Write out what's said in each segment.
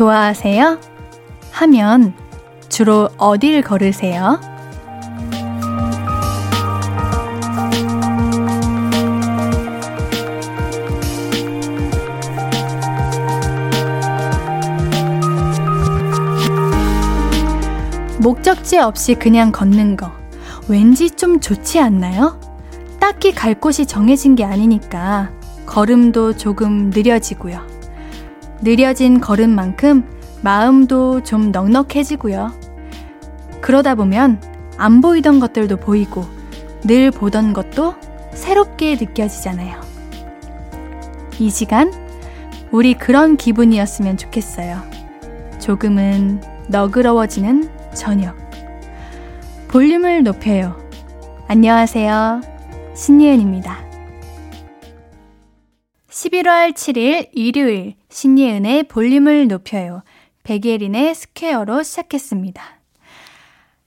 좋아하세요? 하면 주로 어딜 걸으세요? 목적지 없이 그냥 걷는 거 왠지 좀 좋지 않나요? 딱히 갈 곳이 정해진 게 아니니까 걸음도 조금 느려지고요. 느려진 걸음만큼 마음도 좀 넉넉해지고요. 그러다 보면 안 보이던 것들도 보이고 늘 보던 것도 새롭게 느껴지잖아요. 이 시간 우리 그런 기분이었으면 좋겠어요. 조금은 너그러워지는 저녁. 볼륨을 높여요. 안녕하세요. 신예은입니다. 11월 7일 일요일 신예은의 볼륨을 높여요. 백예린의 Square로 시작했습니다.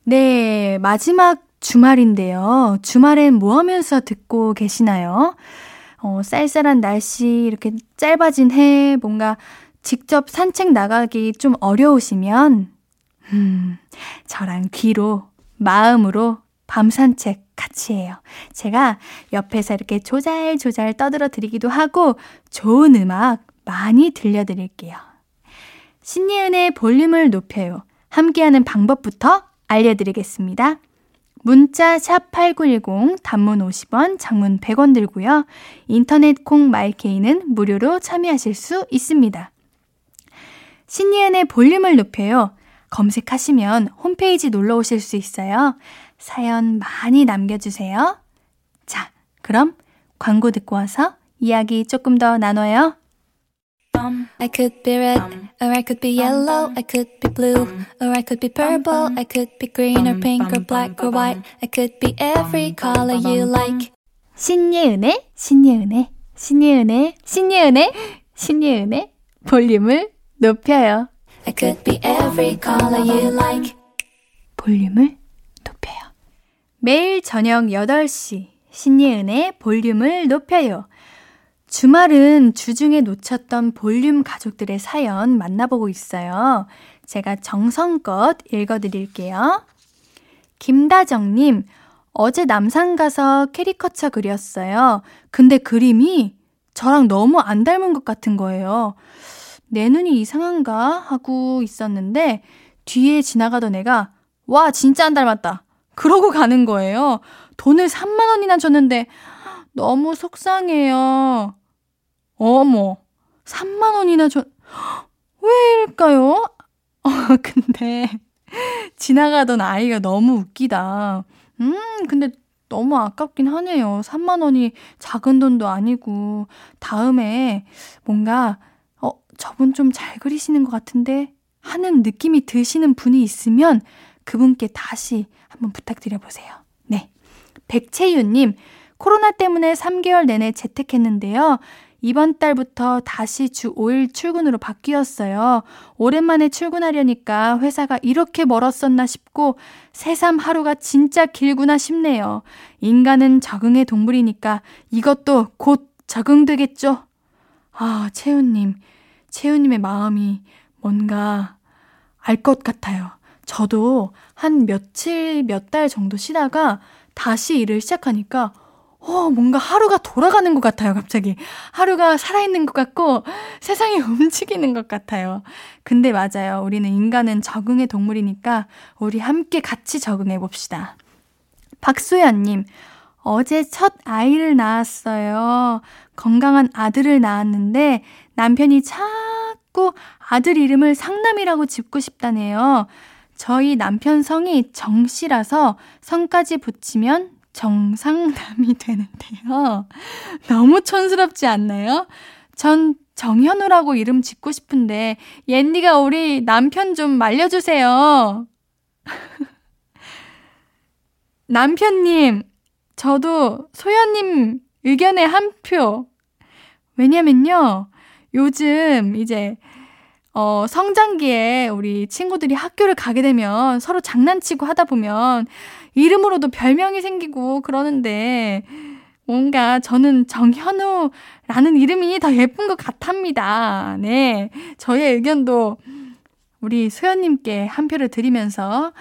네, 마지막 주말인데요. 주말엔 뭐 하면서 듣고 계시나요? 어, 쌀쌀한 날씨, 이렇게 짧아진 해, 뭔가 직접 산책 나가기 좀 어려우시면, 음, 저랑 귀로, 마음으로 밤 산책 같이 해요. 제가 옆에서 이렇게 조잘조잘 떠들어 드리기도 하고, 좋은 음악 많이 들려드릴게요. 신예은의 볼륨을 높여요. 함께하는 방법부터 알려드리겠습니다. 문자 샵 8910 단문 50원, 장문 100원 들고요. 인터넷 콩 마이케이는 무료로 참여하실 수 있습니다. 신예은의 볼륨을 높여요. 검색하시면 홈페이지 놀러 오실 수 있어요. 사연 많이 남겨주세요. 자, 그럼 광고 듣고 와서 이야기 조금 더 나눠요. I could be red, or I could be yellow, I could be blue, or I could be purple, I could be green or pink or black or white, I could be every color you like. 신예은의, 신예은의, 신예은의, 신예은의, 신예은의 볼륨을 높여요. I could be every color you like. 볼륨을 높여요. 매일 저녁 8시 신예은의 볼륨을 높여요. 주말은 주중에 놓쳤던 볼륨 가족들의 사연 만나보고 있어요. 제가 정성껏 읽어드릴게요. 김다정님, 어제 남산 가서 캐리커처 그렸어요. 근데 그림이 저랑 너무 안 닮은 것 같은 거예요. 내 눈이 이상한가 하고 있었는데 뒤에 지나가던 애가 와 진짜 안 닮았다. 그러고 가는 거예요. 돈을 3만 원이나 줬는데 너무 속상해요. 어머, 3만 원이나 줘. 왜일까요? 어, 근데 지나가던 아이가 너무 웃기다. 음, 근데 너무 아깝긴 하네요. 3만 원이 작은 돈도 아니고 다음에 뭔가 어, 저분 좀 잘 그리시는 것 같은데 하는 느낌이 드시는 분이 있으면 그분께 다시 한번 부탁드려 보세요. 네. 백채윤 님, 코로나 때문에 3개월 내내 재택했는데요. 이번 달부터 다시 주 5일 출근으로 바뀌었어요. 오랜만에 출근하려니까 회사가 이렇게 멀었었나 싶고 새삼 하루가 진짜 길구나 싶네요. 인간은 적응의 동물이니까 이것도 곧 적응되겠죠? 아, 채우님. 채우님의 마음이 뭔가 알 것 같아요. 저도 한 며칠, 몇 달 정도 쉬다가 다시 일을 시작하니까 어, 뭔가 하루가 돌아가는 것 같아요, 갑자기. 하루가 살아있는 것 같고, 세상이 움직이는 것 같아요. 근데 맞아요. 우리는 인간은 적응의 동물이니까, 우리 함께 같이 적응해 봅시다. 박소연님, 어제 첫 아이를 낳았어요. 건강한 아들을 낳았는데, 남편이 자꾸 아들 이름을 상남이라고 짓고 싶다네요. 저희 남편 성이 정씨라서 성까지 붙이면 정상남이 되는데요. 너무 촌스럽지 않나요? 전 정현우라고 이름 짓고 싶은데 옌디가 우리 남편 좀 말려주세요. 남편님, 저도 소연님 의견에 한 표. 왜냐면요, 요즘 이제 어, 성장기에 우리 친구들이 학교를 가게 되면 서로 장난치고 하다 보면 이름으로도 별명이 생기고 그러는데 뭔가 저는 정현우라는 이름이 더 예쁜 것 같답니다. 네. 저의 의견도 우리 소연님께 한 표를 드리면서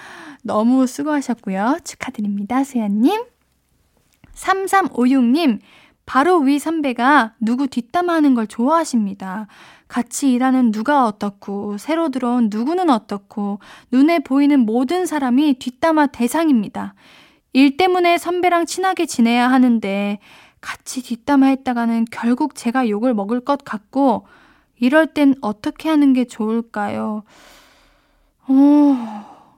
너무 수고하셨고요. 축하드립니다, 소연님. 3356님, 바로 위 선배가 누구 뒷담화하는 걸 좋아하십니다. 같이 일하는 누가 어떻고, 새로 들어온 누구는 어떻고, 눈에 보이는 모든 사람이 뒷담화 대상입니다. 일 때문에 선배랑 친하게 지내야 하는데, 같이 뒷담화 했다가는 결국 제가 욕을 먹을 것 같고, 이럴 땐 어떻게 하는 게 좋을까요? 어,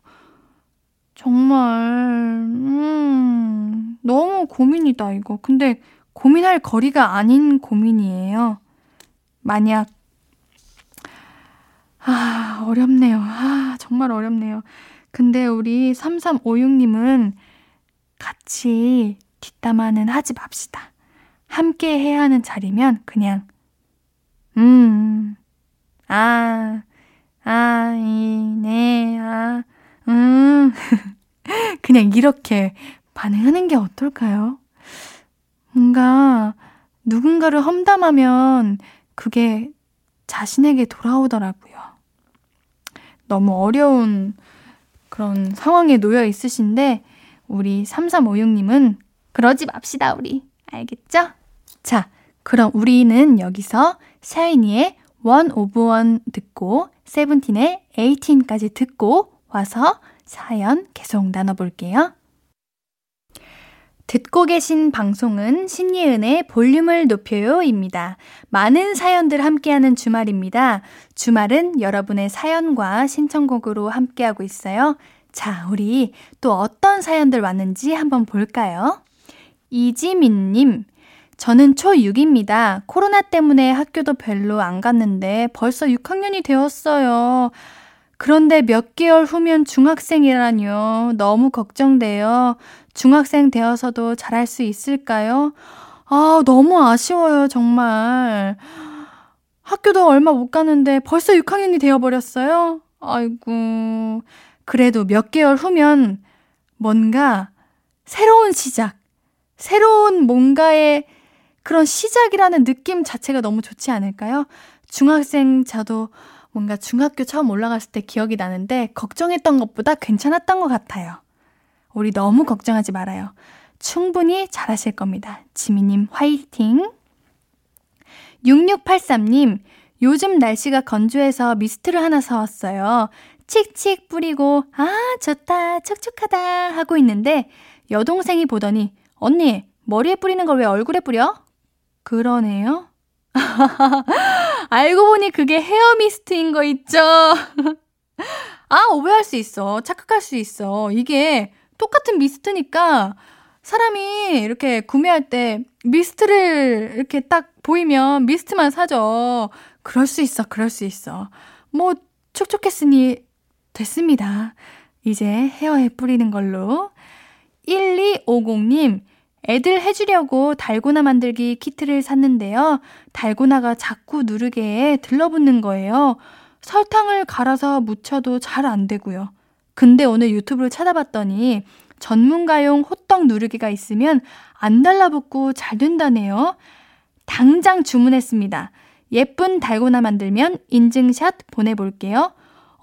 정말, 음, 너무 고민이다, 이거. 근데 고민할 거리가 아닌 고민이에요. 만약, 아, 어렵네요. 아, 정말 어렵네요. 근데 우리 3356님은 같이 뒷담화는 하지 맙시다. 함께 해야 하는 자리면 그냥, 음, 아, 아, 이, 네, 아, 음. 그냥 이렇게 반응하는 게 어떨까요? 뭔가 누군가를 험담하면 그게 자신에게 돌아오더라고요. 너무 어려운 그런 상황에 놓여 있으신데, 우리 3356님은 그러지 맙시다, 우리. 알겠죠? 자, 그럼 우리는 여기서 샤이니의 One of One 듣고 세븐틴의 18까지 듣고 와서 사연 계속 나눠볼게요. 듣고 계신 방송은 신예은의 볼륨을 높여요입니다. 많은 사연들 함께하는 주말입니다. 주말은 여러분의 사연과 신청곡으로 함께하고 있어요. 자, 우리 또 어떤 사연들 왔는지 한번 볼까요? 이지민님, 저는 초6입니다. 코로나 때문에 학교도 별로 안 갔는데 벌써 6학년이 되었어요. 그런데 몇 개월 후면 중학생이라뇨. 너무 걱정돼요. 중학생 되어서도 잘할 수 있을까요? 아, 너무 아쉬워요, 정말. 학교도 얼마 못 가는데 벌써 6학년이 되어버렸어요? 아이고. 그래도 몇 개월 후면 뭔가 새로운 시작, 새로운 뭔가의 그런 시작이라는 느낌 자체가 너무 좋지 않을까요? 중학생 저도 뭔가 중학교 처음 올라갔을 때 기억이 나는데 걱정했던 것보다 괜찮았던 것 같아요. 우리 너무 걱정하지 말아요. 충분히 잘하실 겁니다. 지미님 화이팅! 6683님, 요즘 날씨가 건조해서 미스트를 하나 사왔어요. 칙칙 뿌리고, 아, 좋다, 촉촉하다 하고 있는데, 여동생이 보더니, 언니, 머리에 뿌리는 걸 왜 얼굴에 뿌려? 그러네요. 알고 보니 그게 헤어 미스트인 거 있죠? 아, 오해할 수 있어. 착각할 수 있어. 이게 똑같은 미스트니까 사람이 이렇게 구매할 때 미스트를 이렇게 딱 보이면 미스트만 사죠. 그럴 수 있어. 그럴 수 있어. 뭐, 촉촉했으니 됐습니다. 이제 헤어에 뿌리는 걸로. 1250님, 애들 해주려고 달고나 만들기 키트를 샀는데요. 달고나가 자꾸 누르게 들러붙는 거예요. 설탕을 갈아서 묻혀도 잘 안 되고요. 근데 오늘 유튜브를 찾아봤더니 전문가용 호떡 누르기가 있으면 안 달라붙고 잘 된다네요. 당장 주문했습니다. 예쁜 달고나 만들면 인증샷 보내볼게요.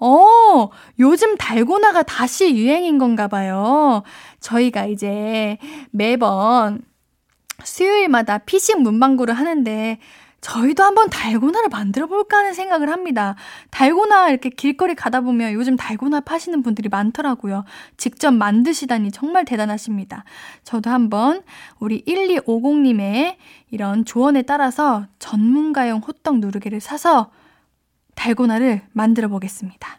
어, 요즘 달고나가 다시 유행인 건가 봐요. 저희가 이제 매번 수요일마다 피식 문방구를 하는데 저희도 한번 달고나를 만들어 볼까 하는 생각을 합니다. 달고나 이렇게 길거리 가다 보면 요즘 달고나 파시는 분들이 많더라고요. 직접 만드시다니 정말 대단하십니다. 저도 한번 우리 1250님의 이런 조언에 따라서 전문가용 호떡 누르개를 사서 달고나를 만들어 보겠습니다.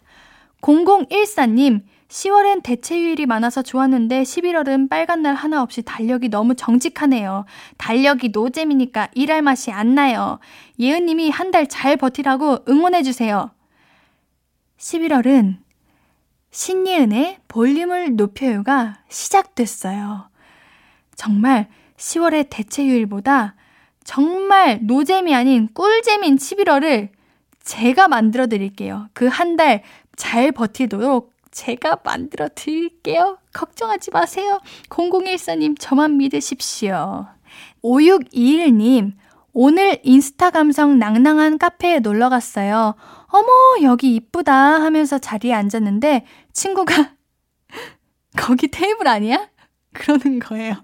0014님, 10월엔 대체휴일이 많아서 좋았는데 11월은 빨간 날 하나 없이 달력이 너무 정직하네요. 달력이 노잼이니까 일할 맛이 안 나요. 예은님이 한 달 잘 버티라고 응원해주세요. 11월은 신예은의 볼륨을 높여요가 시작됐어요. 정말 10월의 대체휴일보다 정말 노잼이 아닌 꿀잼인 11월을 제가 만들어 드릴게요. 그 한 달 잘 버티도록 제가 만들어 드릴게요. 걱정하지 마세요. 0014님, 저만 믿으십시오. 5621님, 오늘 인스타 감성 낭낭한 카페에 놀러 갔어요. 어머, 여기 이쁘다 하면서 자리에 앉았는데 친구가 거기 테이블 아니야? 그러는 거예요.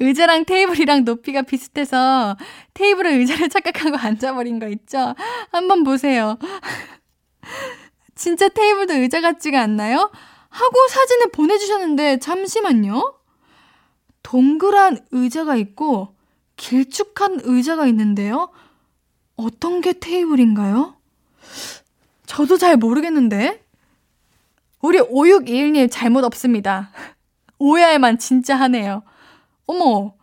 의자랑 테이블이랑 높이가 비슷해서 테이블을 의자를 착각하고 앉아버린 거 있죠? 한번 보세요. 진짜 테이블도 의자 같지가 않나요? 하고 사진을 보내주셨는데, 잠시만요. 동그란 의자가 있고, 길쭉한 의자가 있는데요. 어떤 게 테이블인가요? 저도 잘 모르겠는데. 우리 5621님 잘못 없습니다. 오해할만 진짜 하네요. 어머,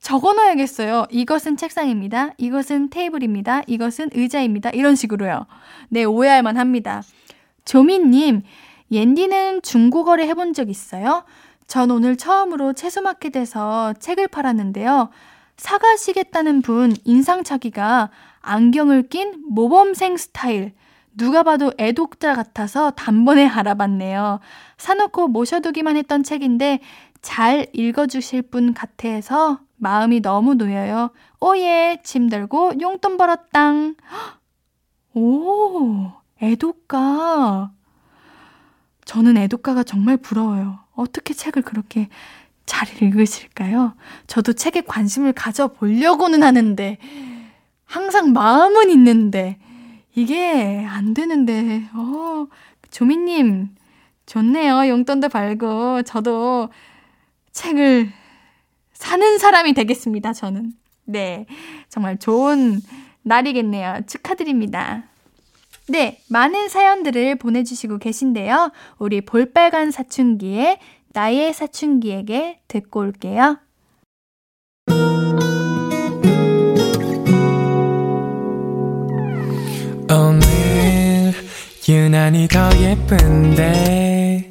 적어놔야겠어요. 이것은 책상입니다. 이것은 테이블입니다. 이것은 의자입니다. 이런 식으로요. 네, 오해할만 합니다. 조민님, 옌디는 중고거래 해본 적 있어요? 전 오늘 처음으로 채소마켓에서 책을 팔았는데요. 사가시겠다는 분 인상착의가 안경을 낀 모범생 스타일. 누가 봐도 애독자 같아서 단번에 알아봤네요. 사놓고 모셔두기만 했던 책인데 잘 읽어주실 분 같아서 마음이 너무 놓여요. 오예, 짐 들고 용돈 벌었당. 오, 애독가. 저는 애독가가 정말 부러워요. 어떻게 책을 그렇게 잘 읽으실까요? 저도 책에 관심을 가져보려고는 하는데, 항상 마음은 있는데, 이게 안 되는데, 어, 조미님, 좋네요. 용돈도 벌고, 저도 책을 사는 사람이 되겠습니다, 저는. 네. 정말 좋은 날이겠네요. 축하드립니다. 네. 많은 사연들을 보내주시고 계신데요. 우리 볼빨간 사춘기에 나의 사춘기에게 듣고 올게요. 오늘 유난히 더 예쁜데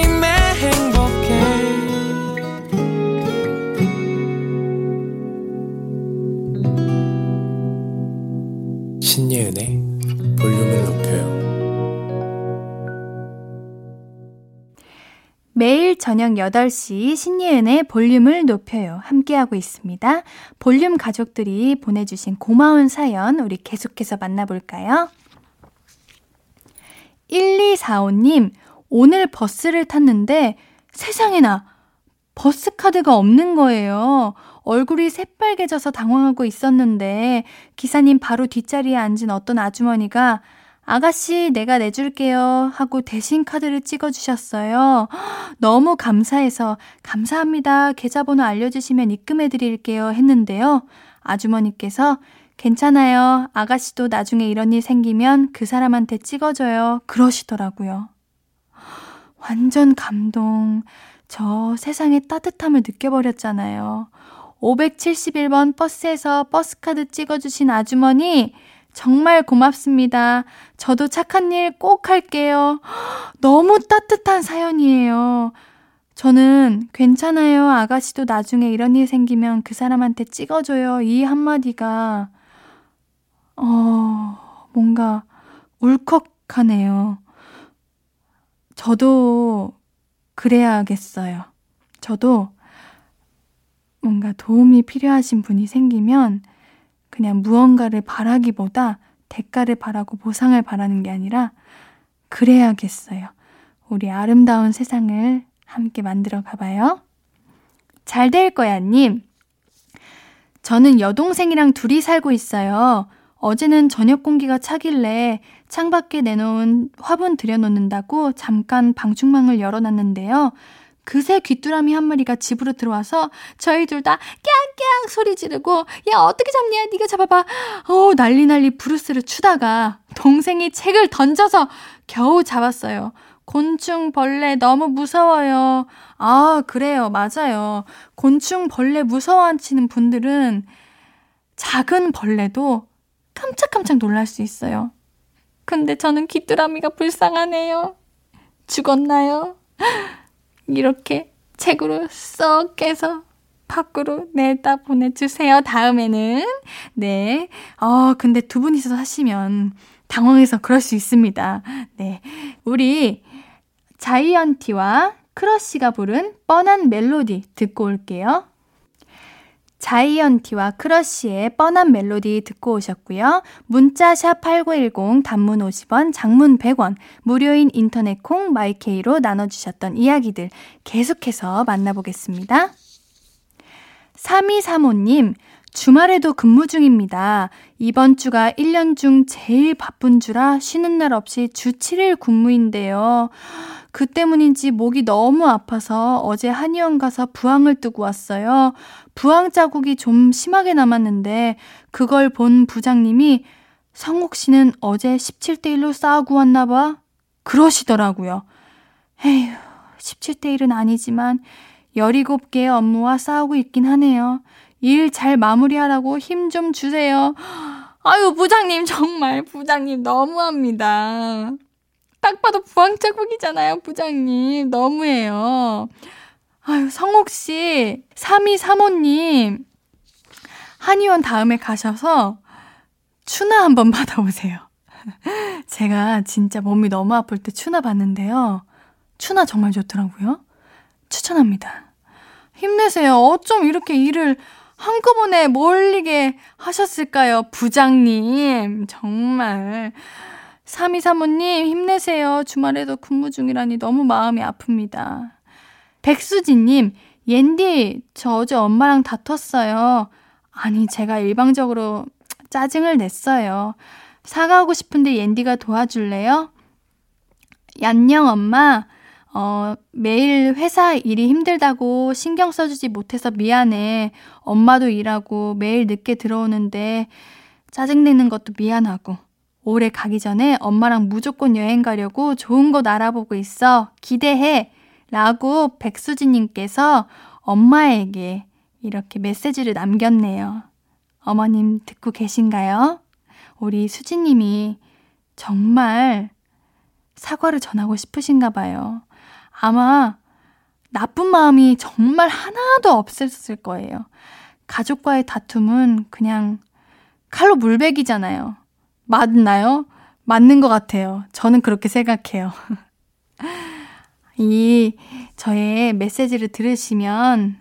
매일 저녁 8시 신예은의 볼륨을 높여요. 함께하고 있습니다. 볼륨 가족들이 보내주신 고마운 사연 우리 계속해서 만나볼까요? 1245님, 오늘 버스를 탔는데 세상에나 버스 카드가 없는 거예요. 얼굴이 새빨개져서 당황하고 있었는데 기사님 바로 뒷자리에 앉은 어떤 아주머니가 아가씨 내가 내줄게요 하고 대신 카드를 찍어주셨어요. 너무 감사해서 감사합니다. 계좌번호 알려주시면 입금해 드릴게요 했는데요. 아주머니께서 괜찮아요. 아가씨도 나중에 이런 일 생기면 그 사람한테 찍어줘요. 그러시더라고요. 완전 감동. 저 세상의 따뜻함을 느껴버렸잖아요. 571번 버스에서 버스카드 찍어주신 아주머니, 정말 고맙습니다. 저도 착한 일 꼭 할게요. 너무 따뜻한 사연이에요. 저는 괜찮아요. 아가씨도 나중에 이런 일 생기면 그 사람한테 찍어줘요. 이 한마디가, 어, 뭔가 울컥하네요. 저도 그래야겠어요. 저도 뭔가 도움이 필요하신 분이 생기면 그냥 무언가를 바라기보다 대가를 바라고 보상을 바라는 게 아니라 그래야겠어요. 우리 아름다운 세상을 함께 만들어 가봐요. 잘 될 거야, 님. 저는 여동생이랑 둘이 살고 있어요. 어제는 저녁 공기가 차길래 창밖에 내놓은 화분 들여놓는다고 잠깐 방충망을 열어놨는데요. 그새 귀뚜라미 한 마리가 집으로 들어와서 저희 둘 다 깍깍 소리 지르고 야 어떻게 잡냐 네가 잡아봐 어 난리 난리 브루스를 추다가 동생이 책을 던져서 겨우 잡았어요. 곤충 벌레 너무 무서워요. 아 그래요 맞아요. 곤충 벌레 무서워하시는 분들은 작은 벌레도 깜짝깜짝 놀랄 수 있어요. 근데 저는 귀뚜라미가 불쌍하네요. 죽었나요? 이렇게 책으로 썩 깨서 밖으로 내다 보내주세요. 다음에는. 네. 어, 근데 두 분이서 하시면 당황해서 그럴 수 있습니다. 네. 우리 자이언티와 크러쉬가 부른 뻔한 멜로디 듣고 올게요. 자이언티와 크러쉬의 뻔한 멜로디 듣고 오셨고요. 문자 샵 8910 단문 50원, 장문 100원, 무료인 인터넷 콩 My K로 나눠 주셨던 이야기들 계속해서 만나보겠습니다. 3235님, 주말에도 근무 중입니다. 이번 주가 1년 중 제일 바쁜 주라 쉬는 날 없이 주 7일 근무인데요. 그 때문인지 목이 너무 아파서 어제 한의원 가서 부항을 뜨고 왔어요. 부항 자국이 좀 심하게 남았는데 그걸 본 부장님이 성욱 씨는 어제 17대1로 싸우고 왔나 봐? 그러시더라고요. 에휴, 17대1은 아니지만 17개의 업무와 싸우고 있긴 하네요. 일 잘 마무리하라고 힘 좀 주세요. 아유, 부장님, 정말, 부장님, 너무합니다. 딱 봐도 부항자국이잖아요, 부장님. 너무해요. 아유, 성옥 씨, 3235님, 한의원 다음에 가셔서 추나 한번 받아보세요. 제가 진짜 몸이 너무 아플 때 추나 봤는데요. 추나 정말 좋더라고요. 추천합니다. 힘내세요. 어쩜 이렇게 일을 한꺼번에 몰리게 하셨을까요? 부장님. 정말. 3235님, 힘내세요. 주말에도 근무 중이라니 너무 마음이 아픕니다. 백수진님, 옌디, 저 어제 엄마랑 다퉜어요. 아니, 제가 일방적으로 짜증을 냈어요. 사과하고 싶은데 옌디가 도와줄래요? 얀녕, 엄마. 어, 매일 회사 일이 힘들다고 신경 써주지 못해서 미안해. 엄마도 일하고 매일 늦게 들어오는데 짜증내는 것도 미안하고. 올해 가기 전에 엄마랑 무조건 여행 가려고 좋은 곳 알아보고 있어. 기대해. 라고 백수진님께서 엄마에게 이렇게 메시지를 남겼네요. 어머님 듣고 계신가요? 우리 수진님이 정말 사과를 전하고 싶으신가 봐요. 아마 나쁜 마음이 정말 하나도 없었을 거예요. 가족과의 다툼은 그냥 칼로 물베기잖아요. 맞나요? 맞는 것 같아요. 저는 그렇게 생각해요. 이 저의 메시지를 들으시면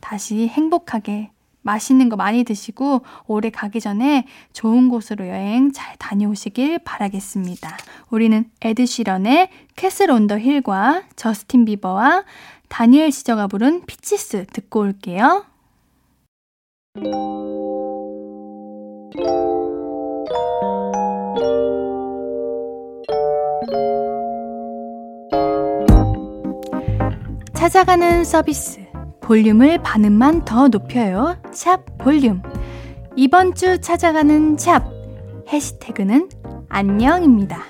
다시 행복하게 맛있는 거 많이 드시고 올해 가기 전에 좋은 곳으로 여행 잘 다녀오시길 바라겠습니다. 우리는 에드시런의 Castle on the Hill과 저스틴 비버와 다니엘 시저가 부른 Peaches 듣고 올게요. 찾아가는 서비스 볼륨을 반음만 더 높여요. 샵 볼륨. 이번 주 찾아가는 샵 해시태그는 안녕입니다.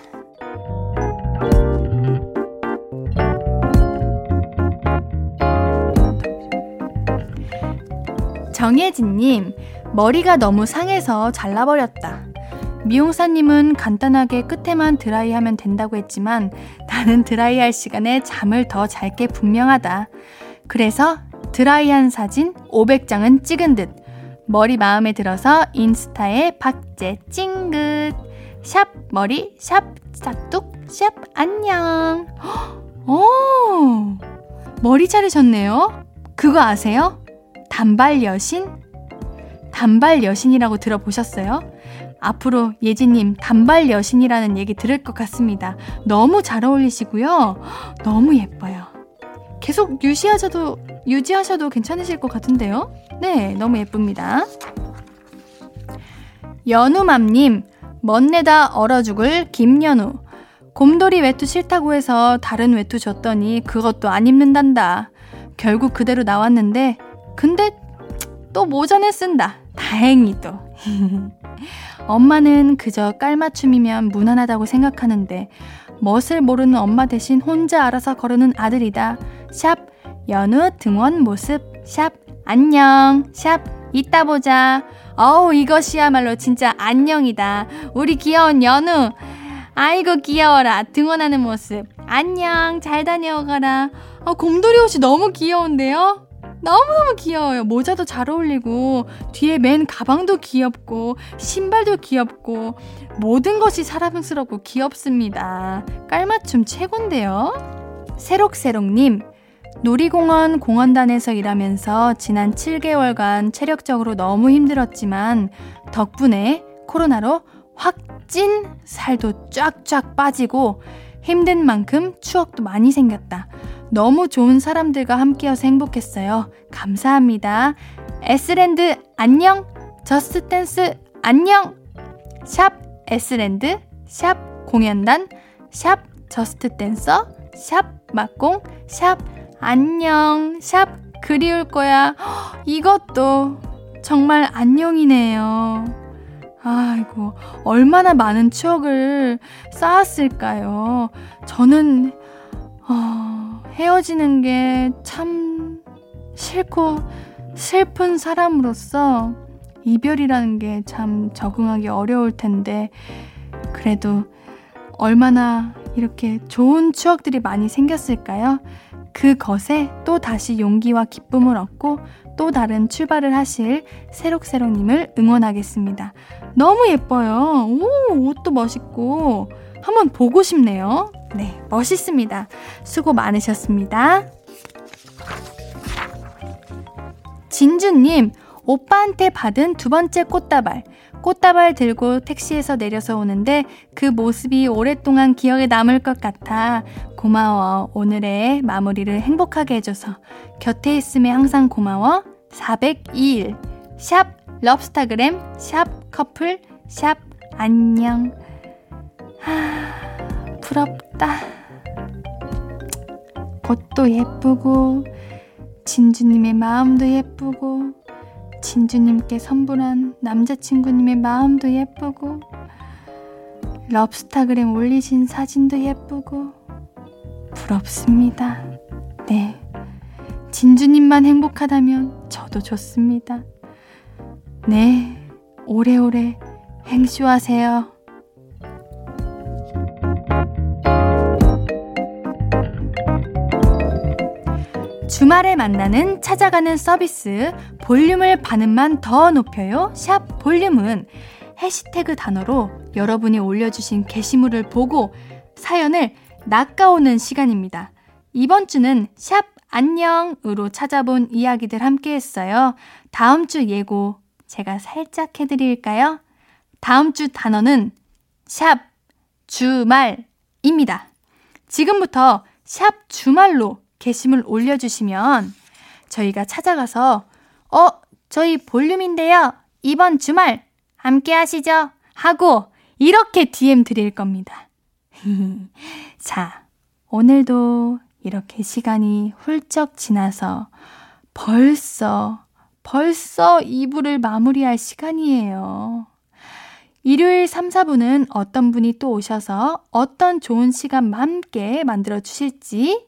정혜진님, 머리가 너무 상해서 잘라버렸다. 미용사님은 간단하게 끝에만 드라이하면 된다고 했지만 나는 드라이할 시간에 잠을 더 잘 게 분명하다. 그래서 드라이한 사진 500장은 찍은 듯 머리 마음에 들어서 인스타에 박제 찡긋 샵 머리 샵 싹둑 샵 안녕 오 머리 자르셨네요 그거 아세요? 단발 여신? 단발 여신이라고 들어보셨어요? 앞으로 예지님 단발 여신이라는 얘기 들을 것 같습니다. 너무 잘 어울리시고요. 너무 예뻐요. 계속 유지하셔도, 유지하셔도 괜찮으실 것 같은데요? 네, 너무 예쁩니다. 연우맘님, 멋내다 얼어 죽을 김연우. 곰돌이 외투 싫다고 해서 다른 외투 줬더니 그것도 안 입는단다. 결국 그대로 나왔는데, 근데 또 모자내 쓴다. 다행히도. 엄마는 그저 깔맞춤이면 무난하다고 생각하는데, 멋을 모르는 엄마 대신 혼자 알아서 거르는 아들이다. 샵 연우 등원 모습 샵 안녕 샵 이따 보자. 어우, 이것이야말로 진짜 안녕이다. 우리 귀여운 연우. 아이고, 귀여워라. 등원하는 모습. 안녕. 잘 다녀가라. 어, 곰돌이 옷이 너무 귀여운데요? 너무너무 귀여워요. 모자도 잘 어울리고, 뒤에 맨 가방도 귀엽고, 신발도 귀엽고, 모든 것이 사랑스럽고 귀엽습니다. 깔맞춤 최곤데요? 새록새록님, 놀이공원 공원단에서 일하면서 지난 7개월간 체력적으로 너무 힘들었지만 덕분에 코로나로 확 찐 살도 쫙쫙 빠지고 힘든 만큼 추억도 많이 생겼다. 너무 좋은 사람들과 함께여서 행복했어요. 감사합니다. 에스랜드 안녕! Just Dance 안녕! 샵 에스랜드, 샵 공연단, 샵 Just Dancer, 샵 막공, 샵 안녕, 샵 그리울 거야. 이것도 정말 안녕이네요. 아이고, 얼마나 많은 추억을 쌓았을까요? 저는, 어, 헤어지는 게 참 싫고 슬픈 사람으로서 이별이라는 게 참 적응하기 어려울 텐데, 그래도 얼마나 이렇게 좋은 추억들이 많이 생겼을까요? 그것에 또 다시 용기와 기쁨을 얻고 또 다른 출발을 하실 새록새록님을 응원하겠습니다. 너무 예뻐요. 오, 옷도 멋있고. 한번 보고 싶네요. 네, 멋있습니다. 수고 많으셨습니다. 진주님, 오빠한테 받은 두 번째 꽃다발. 꽃다발 들고 택시에서 내려서 오는데 그 모습이 오랫동안 기억에 남을 것 같아. 고마워. 오늘의 마무리를 행복하게 해줘서. 곁에 있음에 항상 고마워. 402일. 샵 럽스타그램. 샵 커플. 샵 안녕. 하, 부럽다. 꽃도 예쁘고, 진주님의 마음도 예쁘고, 진주님께 선물한 남자친구님의 마음도 예쁘고, 럽스타그램 올리신 사진도 예쁘고, 부럽습니다. 네. 진주님만 행복하다면 저도 좋습니다. 네. 오래오래 행쇼하세요. 주말에 만나는 찾아가는 서비스 볼륨을 반음만 더 높여요. 샵 볼륨은 해시태그 단어로 여러분이 올려주신 게시물을 보고 사연을 낚아오는 시간입니다. 이번 주는 샵 안녕으로 찾아본 이야기들 함께 했어요. 다음 주 예고 제가 살짝 해드릴까요? 다음 주 단어는 샵 주말입니다. 지금부터 샵 주말로 게시물 올려주시면 저희가 찾아가서 어, 저희 볼륨인데요. 이번 주말 함께 하시죠. 하고 이렇게 DM 드릴 겁니다. 자, 오늘도 이렇게 시간이 훌쩍 지나서 벌써, 벌써 2부를 마무리할 시간이에요. 일요일 3, 4부는 어떤 분이 또 오셔서 어떤 좋은 시간 함께 만들어 주실지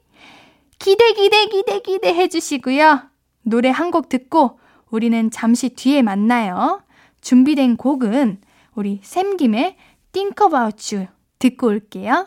기대, 기대, 기대, 기대 해주시고요. 노래 한 곡 듣고 우리는 잠시 뒤에 만나요. 준비된 곡은 우리 샘김의 Think About You 듣고 올게요.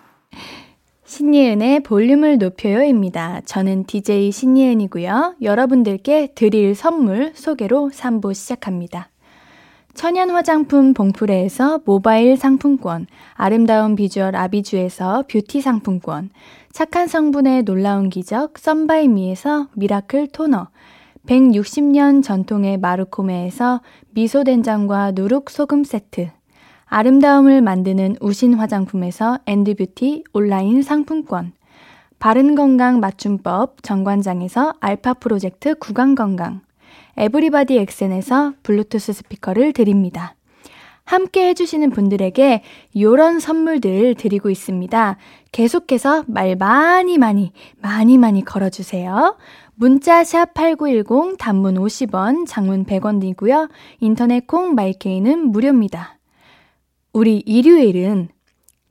신예은의 볼륨을 높여요입니다. 저는 DJ 신예은이고요. 여러분들께 드릴 선물 소개로 3부 시작합니다. 천연 화장품 봉프레에서 모바일 상품권, 아름다운 비주얼 아비주에서 뷰티 상품권, 착한 성분의 놀라운 기적 썬바이미에서 미라클 토너, 160년 전통의 마르코메에서 미소된장과 누룩소금 세트, 아름다움을 만드는 우신 화장품에서 엔드뷰티 온라인 상품권, 바른 건강 맞춤법 정관장에서 알파 프로젝트 구강 건강, Everybody 엑센에서 블루투스 스피커를 드립니다. 함께 해주시는 분들에게 요런 선물들 드리고 있습니다. 계속해서 말 많이 많이 많이 많이 걸어주세요. 문자 샵 8910 단문 50원, 장문 100원이고요. 인터넷 콩 My K는 무료입니다. 우리 일요일은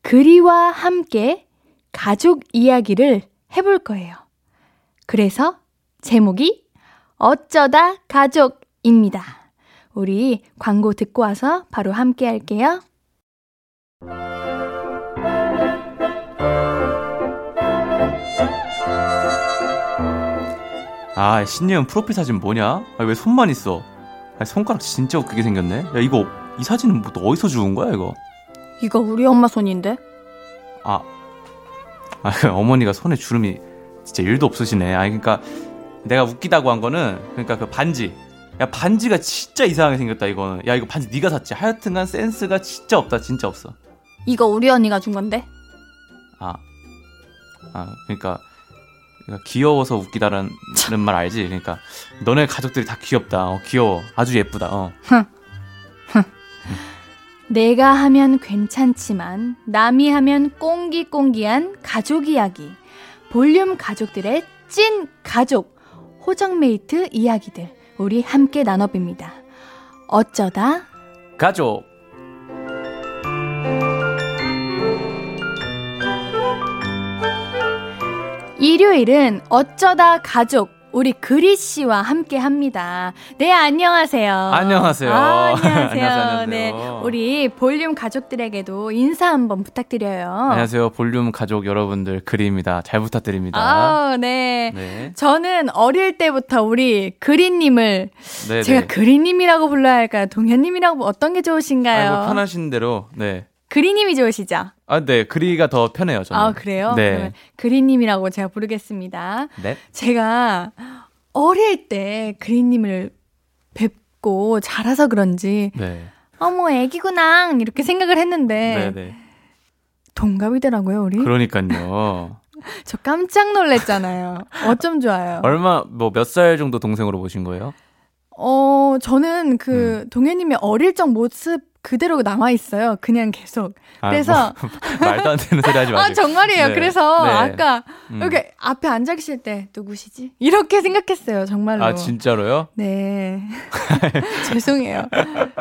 그리와 함께 가족 이야기를 해볼 거예요. 그래서 제목이 어쩌다 가족입니다. 우리 광고 듣고 와서 바로 함께 할게요. 아, 신예은 프로필 사진 뭐냐? 아, 왜 손만 있어? 아, 손가락 진짜 웃기게 생겼네. 야, 이거 이 사진은 뭐 어디서 주운 거야, 이거? 이거 우리 엄마 손인데? 아, 아 어머니가 손에 주름이 진짜 일도 없으시네. 아, 그러니까 내가 웃기다고 한 거는 그러니까 그 반지. 야 반지가 진짜 이상하게 생겼다 이거는. 야 이거 반지 네가 샀지. 하여튼간 센스가 진짜 없다, 진짜 없어. 이거 우리 언니가 준 건데? 아, 아 그러니까 그러니까 귀여워서 웃기다라는 말 알지? 그러니까 너네 가족들이 다 귀엽다. 어, 귀여워. 아주 예쁘다. 어. 내가 하면 괜찮지만 남이 하면 꽁기꽁기한 가족 이야기. 볼륨 가족들의 찐 가족. 호정메이트 이야기들. 우리 함께 나눠봅니다. 어쩌다 가족. 일요일은 어쩌다 가족 우리 그리 씨와 함께 합니다. 네, 안녕하세요. 안녕하세요. 아, 안녕하세요. 안녕하세요. 안녕하세요. 네, 우리 볼륨 가족들에게도 인사 한번 부탁드려요. 안녕하세요. 볼륨 가족 여러분들 그리입니다. 잘 부탁드립니다. 아, 네. 네. 저는 어릴 때부터 우리 그리 님을 네, 제가 네. 그리 님이라고 불러야 할까요? 동현 님이라고 어떤 게 좋으신가요? 아이고, 편하신 대로. 네. 그리님이 좋으시죠? 아, 네. 그리가 더 편해요, 저는. 아, 그래요? 네. 그리님이라고 제가 부르겠습니다. 네. 제가 어릴 때 그리님을 뵙고 자라서 그런지 네. 어머, 애기구나. 이렇게 생각을 했는데 네, 네. 동갑이더라고요, 우리. 그러니까요. 저 깜짝 놀랐잖아요. 어쩜 좋아요. 얼마 뭐 몇 살 정도 동생으로 보신 거예요? 어, 저는 그 음. 동현님의 어릴 적 모습 그대로 남아 있어요. 그냥 계속. 아, 그래서 아, 뭐, 말도 안 되는 소리 하지 마세요. 아 정말이에요. 네. 그래서 네. 아까 음. 여기 앞에 앉아 계실 때 누구시지? 이렇게 생각했어요. 정말로. 아 진짜로요? 네. 죄송해요.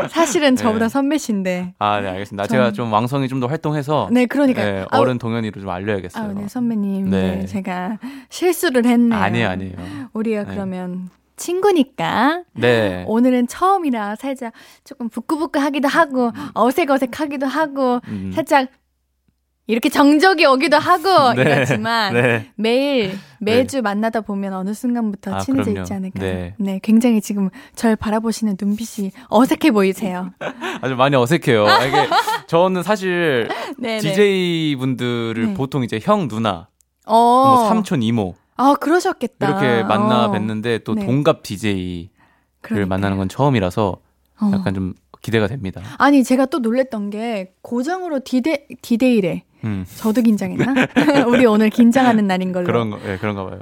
사실은 저보다 네. 선배신데. 아, 네 알겠습니다. 전... 제가 좀 왕성이 좀더 활동해서. 네, 그러니까 네, 어른 아, 동현이로 좀 알려야겠어요. 아, 네 선배님. 네. 네. 제가 실수를 했네요. 아니에요, 아니에요. 우리가 네. 그러면 친구니까. 네. 오늘은 처음이라 살짝 조금 부끄부끄하기도 하고 어색어색하기도 하고 음. 살짝 이렇게 정적이 오기도 하고 네. 이렇지만 네. 매일 매주 네. 만나다 보면 어느 순간부터 아, 친해져 그럼요. 있지 않을까. 네. 네, 굉장히 지금 절 바라보시는 눈빛이 어색해 보이세요. 아주 많이 어색해요. 아, 이게 저는 사실 DJ 분들을 네. 보통 이제 형 누나, 어. 뭐 삼촌 이모 아, 그러셨겠다. 이렇게 만나 어. 뵀는데 또 네. 동갑 DJ를 그러니까요. 만나는 건 처음이라서 어. 약간 좀 기대가 됩니다. 아니, 제가 또 놀랬던 게 고정으로 디데, 디데이래. 음. 저도 긴장했나? 우리 오늘 긴장하는 날인 걸로. 그런 거, 네, 그런가 봐요.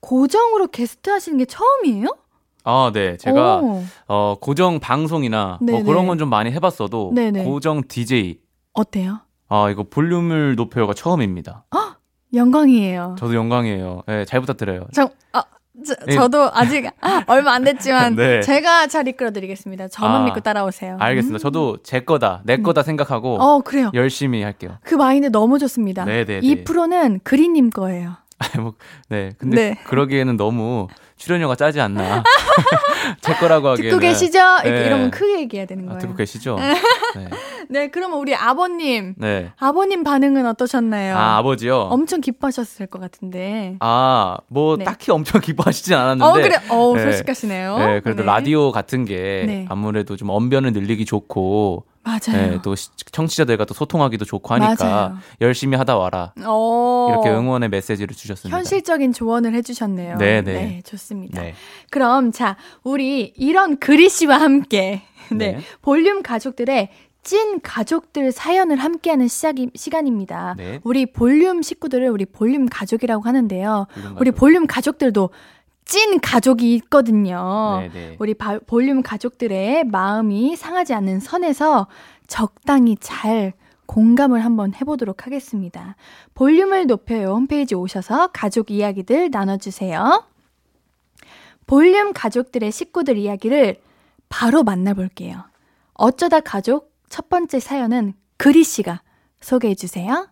고정으로 게스트 하시는 게 처음이에요? 아, 네. 제가 오. 어, 고정 방송이나 뭐 그런 건 좀 많이 해봤어도 네네. 고정 DJ 어때요? 아, 이거 볼륨을 높여요가 처음입니다. 헉? 영광이에요. 저도 영광이에요. 네, 잘 부탁드려요. 저, 아, 저, 네. 저도 아직 얼마 안 됐지만 네. 제가 잘 이끌어드리겠습니다. 저만 아, 믿고 따라오세요. 알겠습니다. 음. 저도 제 거다, 내 음. 거다 생각하고 어, 그래요. 열심히 할게요. 그 마인드 너무 좋습니다. 네네. 네, 이 네. 프로는 그린님 거예요. 뭐, 네. 근데 네. 그러기에는 너무 출연료가 짜지 않나. 제 거라고 하기에는. 듣고 계시죠? 네. 이러면 크게 얘기해야 되는 아, 거예요. 아, 듣고 계시죠? 네. 네, 그러면 우리 아버님. 네. 아버님 반응은 어떠셨나요? 아, 아버지요? 엄청 기뻐하셨을 것 같은데. 아, 뭐 네. 딱히 엄청 기뻐하시진 않았는데. 어, 그래. 어, 네. 솔직하시네요. 네, 그래도 네. 라디오 같은 게 네. 아무래도 좀 언변을 늘리기 좋고 맞아요. 네, 또 청취자들과 또 소통하기도 좋고 하니까 맞아요. 열심히 하다 와라. 오. 이렇게 응원의 메시지를 주셨습니다. 현실적인 조언을 해주셨네요. 네네. 네. 네, 좋습니다. 네. 그럼 자, 우리 이런 그리 씨와 함께 네, 네. 볼륨 가족들의 찐 가족들 사연을 함께하는 시작이, 시간입니다. 네. 우리 볼륨 식구들을 우리 볼륨 가족이라고 하는데요. 볼륨 우리 볼륨 가족들도 찐 가족이 있거든요. 네네. 네. 우리 바, 볼륨 가족들의 마음이 상하지 않는 선에서 적당히 잘 공감을 한번 해보도록 하겠습니다. 볼륨을 높여요 홈페이지 오셔서 가족 이야기들 나눠주세요. 볼륨 가족들의 식구들 이야기를 바로 만나볼게요. 어쩌다 가족 첫 번째 사연은 그리 씨가 소개해 주세요.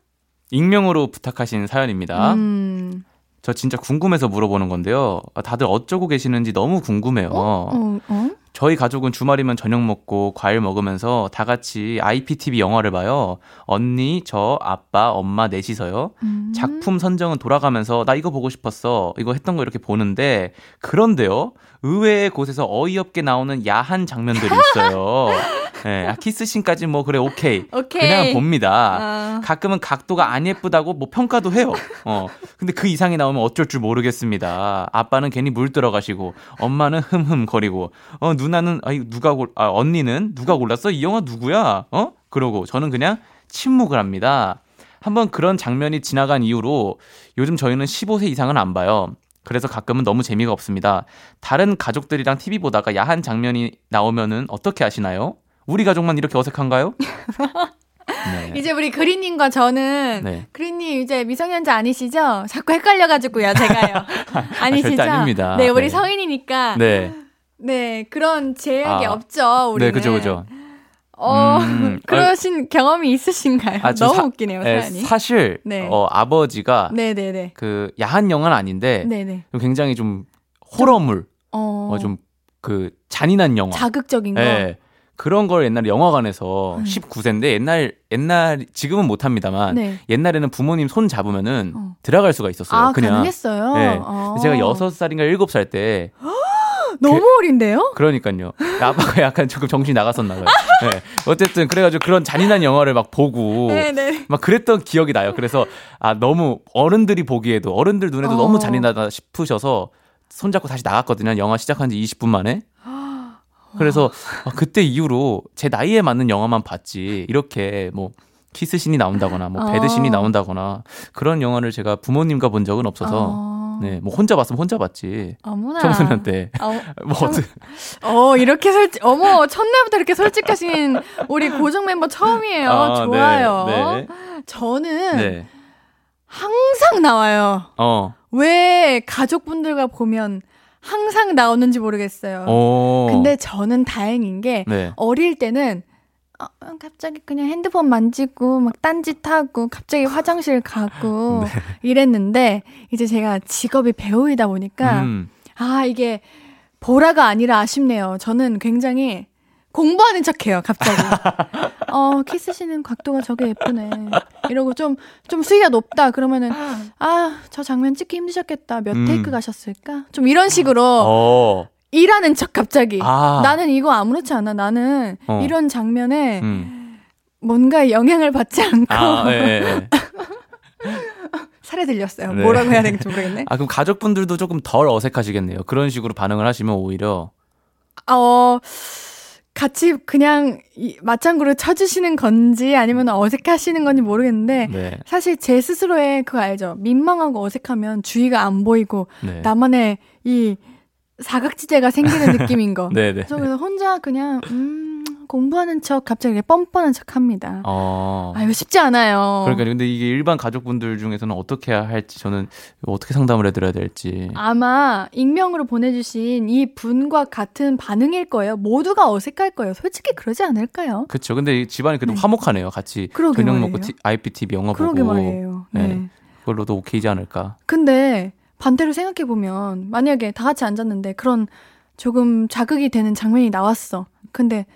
익명으로 부탁하신 사연입니다. 음... 저 진짜 궁금해서 물어보는 건데요. 다들 어쩌고 계시는지 너무 궁금해요. 어? 어, 어? 저희 가족은 주말이면 저녁 먹고 과일 먹으면서 다 같이 IPTV 영화를 봐요. 언니, 저, 아빠, 엄마 넷이서요. 음. 작품 선정은 돌아가면서 나 이거 보고 싶었어. 이거 했던 거 이렇게 보는데 그런데요. 의외의 곳에서 어이없게 나오는 야한 장면들이 있어요. 네, 아, 키스신까지 뭐 그래 오케이. 오케이. 그냥 봅니다. 어. 가끔은 각도가 안 예쁘다고 뭐 평가도 해요. 어. 근데 그 이상이 나오면 어쩔 줄 모르겠습니다. 아빠는 괜히 물 들어가시고 엄마는 흠흠 거리고 어 누나는 아 누가 골 아, 언니는 누가 골랐어? 이 영화 누구야? 어? 그러고 저는 그냥 침묵을 합니다. 한번 그런 장면이 지나간 이후로 요즘 저희는 15세 이상은 안 봐요. 그래서 가끔은 너무 재미가 없습니다. 다른 가족들이랑 TV 보다가 야한 장면이 나오면은 어떻게 하시나요? 우리 가족만 이렇게 어색한가요? 네. 이제 우리 그린님과 저는 네. 그린님 이제 미성년자 아니시죠? 자꾸 헷갈려가지고요, 제가요. 아니시죠? 아, 아닙니다. 네, 우리 네. 성인이니까. 네. 네, 그런 제약이 아, 없죠. 우리는. 네, 그죠, 그죠. 어, 음, 그러신 아, 경험이 있으신가요? 아, 너무 사, 웃기네요, 네, 사연이. 사실, 네. 어, 아버지가. 네네네. 네, 그, 야한 영화는 아닌데. 네네. 굉장히 좀 호러물. 어, 어 좀, 그, 잔인한 영화. 자극적인 거. 네. 그런 걸 옛날에 영화관에서 음. 19세인데 옛날 옛날 지금은 못 합니다만 네. 옛날에는 부모님 손 잡으면은 어. 들어갈 수가 있었어요. 아, 그냥 가능했어요. 네. 어. 제가 6살인가 7살 때 너무 그, 어린데요? 그러니까요. 아빠가 약간 조금 정신이 나갔었나 봐요. 네. 어쨌든 그래가지고 그런 잔인한 영화를 막 보고 네네. 네. 막 그랬던 기억이 나요. 그래서 아 너무 어른들이 보기에도 어른들 눈에도 어. 너무 잔인하다 싶으셔서 손잡고 다시 나갔거든요. 영화 시작한 지 20분 만에. 그래서 아, 그때 이후로 제 나이에 맞는 영화만 봤지 이렇게 뭐 키스신이 나온다거나 뭐 배드신이 어. 나온다거나 그런 영화를 제가 부모님과 본 적은 없어서 어. 네, 뭐 혼자 봤으면 혼자 봤지. 어머나. 청소년 때. 어, 뭐 청... 어 이렇게 솔직 어머 첫날부터 이렇게 솔직하신 우리 고정 멤버 처음이에요. 아, 네, 좋아요. 네, 네. 저는 네. 항상 나와요. 어. 왜 가족분들과 보면 항상 나오는지 모르겠어요. 오. 근데 저는 다행인 게 네. 어릴 때는 어, 갑자기 그냥 핸드폰 만지고 막 딴짓하고 갑자기 화장실 가고 네. 이랬는데 이제 제가 직업이 배우이다 보니까 음. 아 이게 보라가 아니라 아쉽네요. 저는 굉장히 공부하는 척해요, 갑자기. 어, 키스시는 각도가 저게 예쁘네. 이러고 좀, 좀 수위가 높다. 그러면은, 아, 저 장면 찍기 힘드셨겠다. 몇 음. 테이크 가셨을까? 좀 이런 식으로. 어. 일하는 척 갑자기. 아. 나는 이거 아무렇지 않아. 나는 어. 이런 장면에 음. 뭔가 영향을 받지 않고. 아, 네, 네. 살에 들렸어요. 네. 뭐라고 해야 될지 모르겠네. 아, 그럼 가족분들도 조금 덜 어색하시겠네요. 그런 식으로 반응을 하시면 오히려. 어, 같이 그냥 이 맞장구를 쳐주시는 건지 아니면 어색하시는 건지 모르겠는데 네. 사실 제 스스로의 그거 알죠 민망하고 어색하면 주위가 안 보이고 네. 나만의 이 사각지대가 생기는 느낌인 거. 네네. 네. 그래서 혼자 그냥 음 공부하는 척 갑자기 뻔뻔한 척 합니다. 어. 아, 이거 쉽지 않아요. 그러니까 근데 이게 일반 가족분들 중에서는 어떻게 해야 할지 저는 어떻게 상담을 해드려야 될지. 아마 익명으로 보내주신 이 분과 같은 반응일 거예요. 모두가 어색할 거예요. 솔직히 그러지 않을까요? 그렇죠. 근데 집안이 그래도 네. 화목하네요. 같이 저녁 먹고 티, IPTV 영화 그러게 보고. 말이에요. 네. 네. 그걸로도 오케이지 않을까. 근데 반대로 생각해 보면 만약에 다 같이 앉았는데 그런 조금 자극이 되는 장면이 나왔어. 근데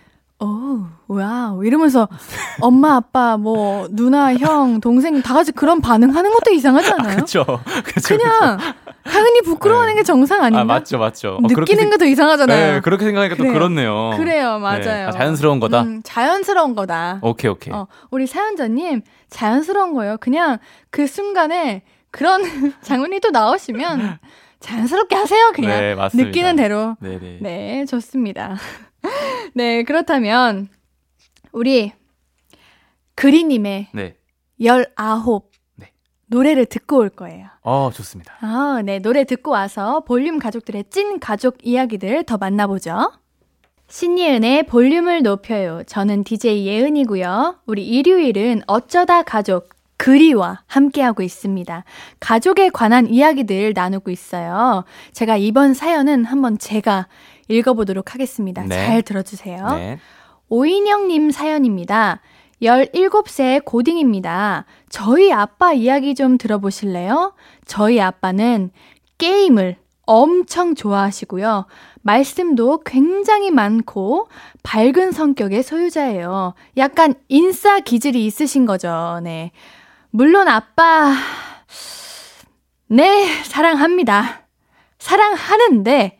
어, wow. 이러면서 엄마, 아빠, 뭐, 누나, 형, 동생 다 같이 그런 반응하는 것도 이상하지 않아요? 그쵸. 그쵸 그냥. 당연히 부끄러워하는 네. 게 정상 아닌가? 아, 맞죠, 맞죠. 어, 느끼는 게 더 이상하잖아요. 네, 그렇게 생각하니까 그래요. 또 그렇네요. 그래요, 맞아요. 네. 아, 자연스러운 거다? 음, 자연스러운 거다. 오케이, 오케이. 어, 우리 사연자님, 자연스러운 거예요. 그냥 그 순간에 그런 장면이 또 나오시면 자연스럽게 하세요, 그냥. 네, 맞습니다. 느끼는 대로. 네네. 네, 좋습니다. 네, 그렇다면 우리 그리님의 네. 19 네. 노래를 듣고 올 거예요. 어, 좋습니다. 아, 네. 노래 듣고 와서 볼륨 가족들의 찐 가족 이야기들 더 만나보죠. 신예은의 볼륨을 높여요. 저는 DJ 예은이고요. 우리 일요일은 어쩌다 가족 그리와 함께하고 있습니다. 가족에 관한 이야기들 나누고 있어요. 제가 이번 사연은 한번 제가 읽어보도록 하겠습니다. 네. 잘 들어주세요. 네. 오인영님 사연입니다. 17세 고딩입니다. 저희 아빠 이야기 좀 들어보실래요? 저희 아빠는 게임을 엄청 좋아하시고요. 말씀도 굉장히 많고 밝은 성격의 소유자예요. 약간 인싸 기질이 있으신 거죠. 네. 물론 아빠, 네, 사랑합니다. 사랑하는데,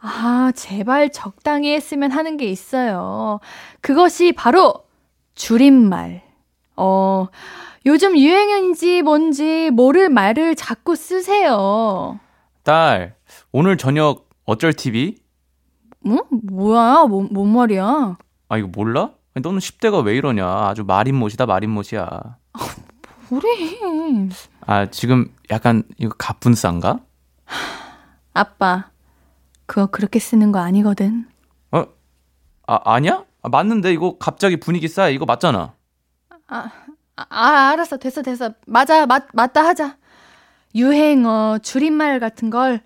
아, 제발 적당히 했으면 하는 게 있어요. 그것이 바로 줄임말. 어, 요즘 유행인지 뭔지 모를 말을 자꾸 쓰세요. 딸, 오늘 저녁 어쩔 TV? 뭐? 뭐야? 뭐, 뭔 말이야? 아, 이거 몰라? 너는 10대가 왜 이러냐? 아주 말인못이다, 말인못이야. 그래. 아, 지금 약간 이거 가뿐싼가? 아빠, 그거 그렇게 쓰는 거 아니거든. 어? 아, 아니야? 아, 맞는데 이거 갑자기 분위기 싸. 이거 맞잖아. 아, 아, 알았어. 됐어, 됐어. 맞아, 맞, 맞다 하자. 유행어, 줄임말 같은 걸,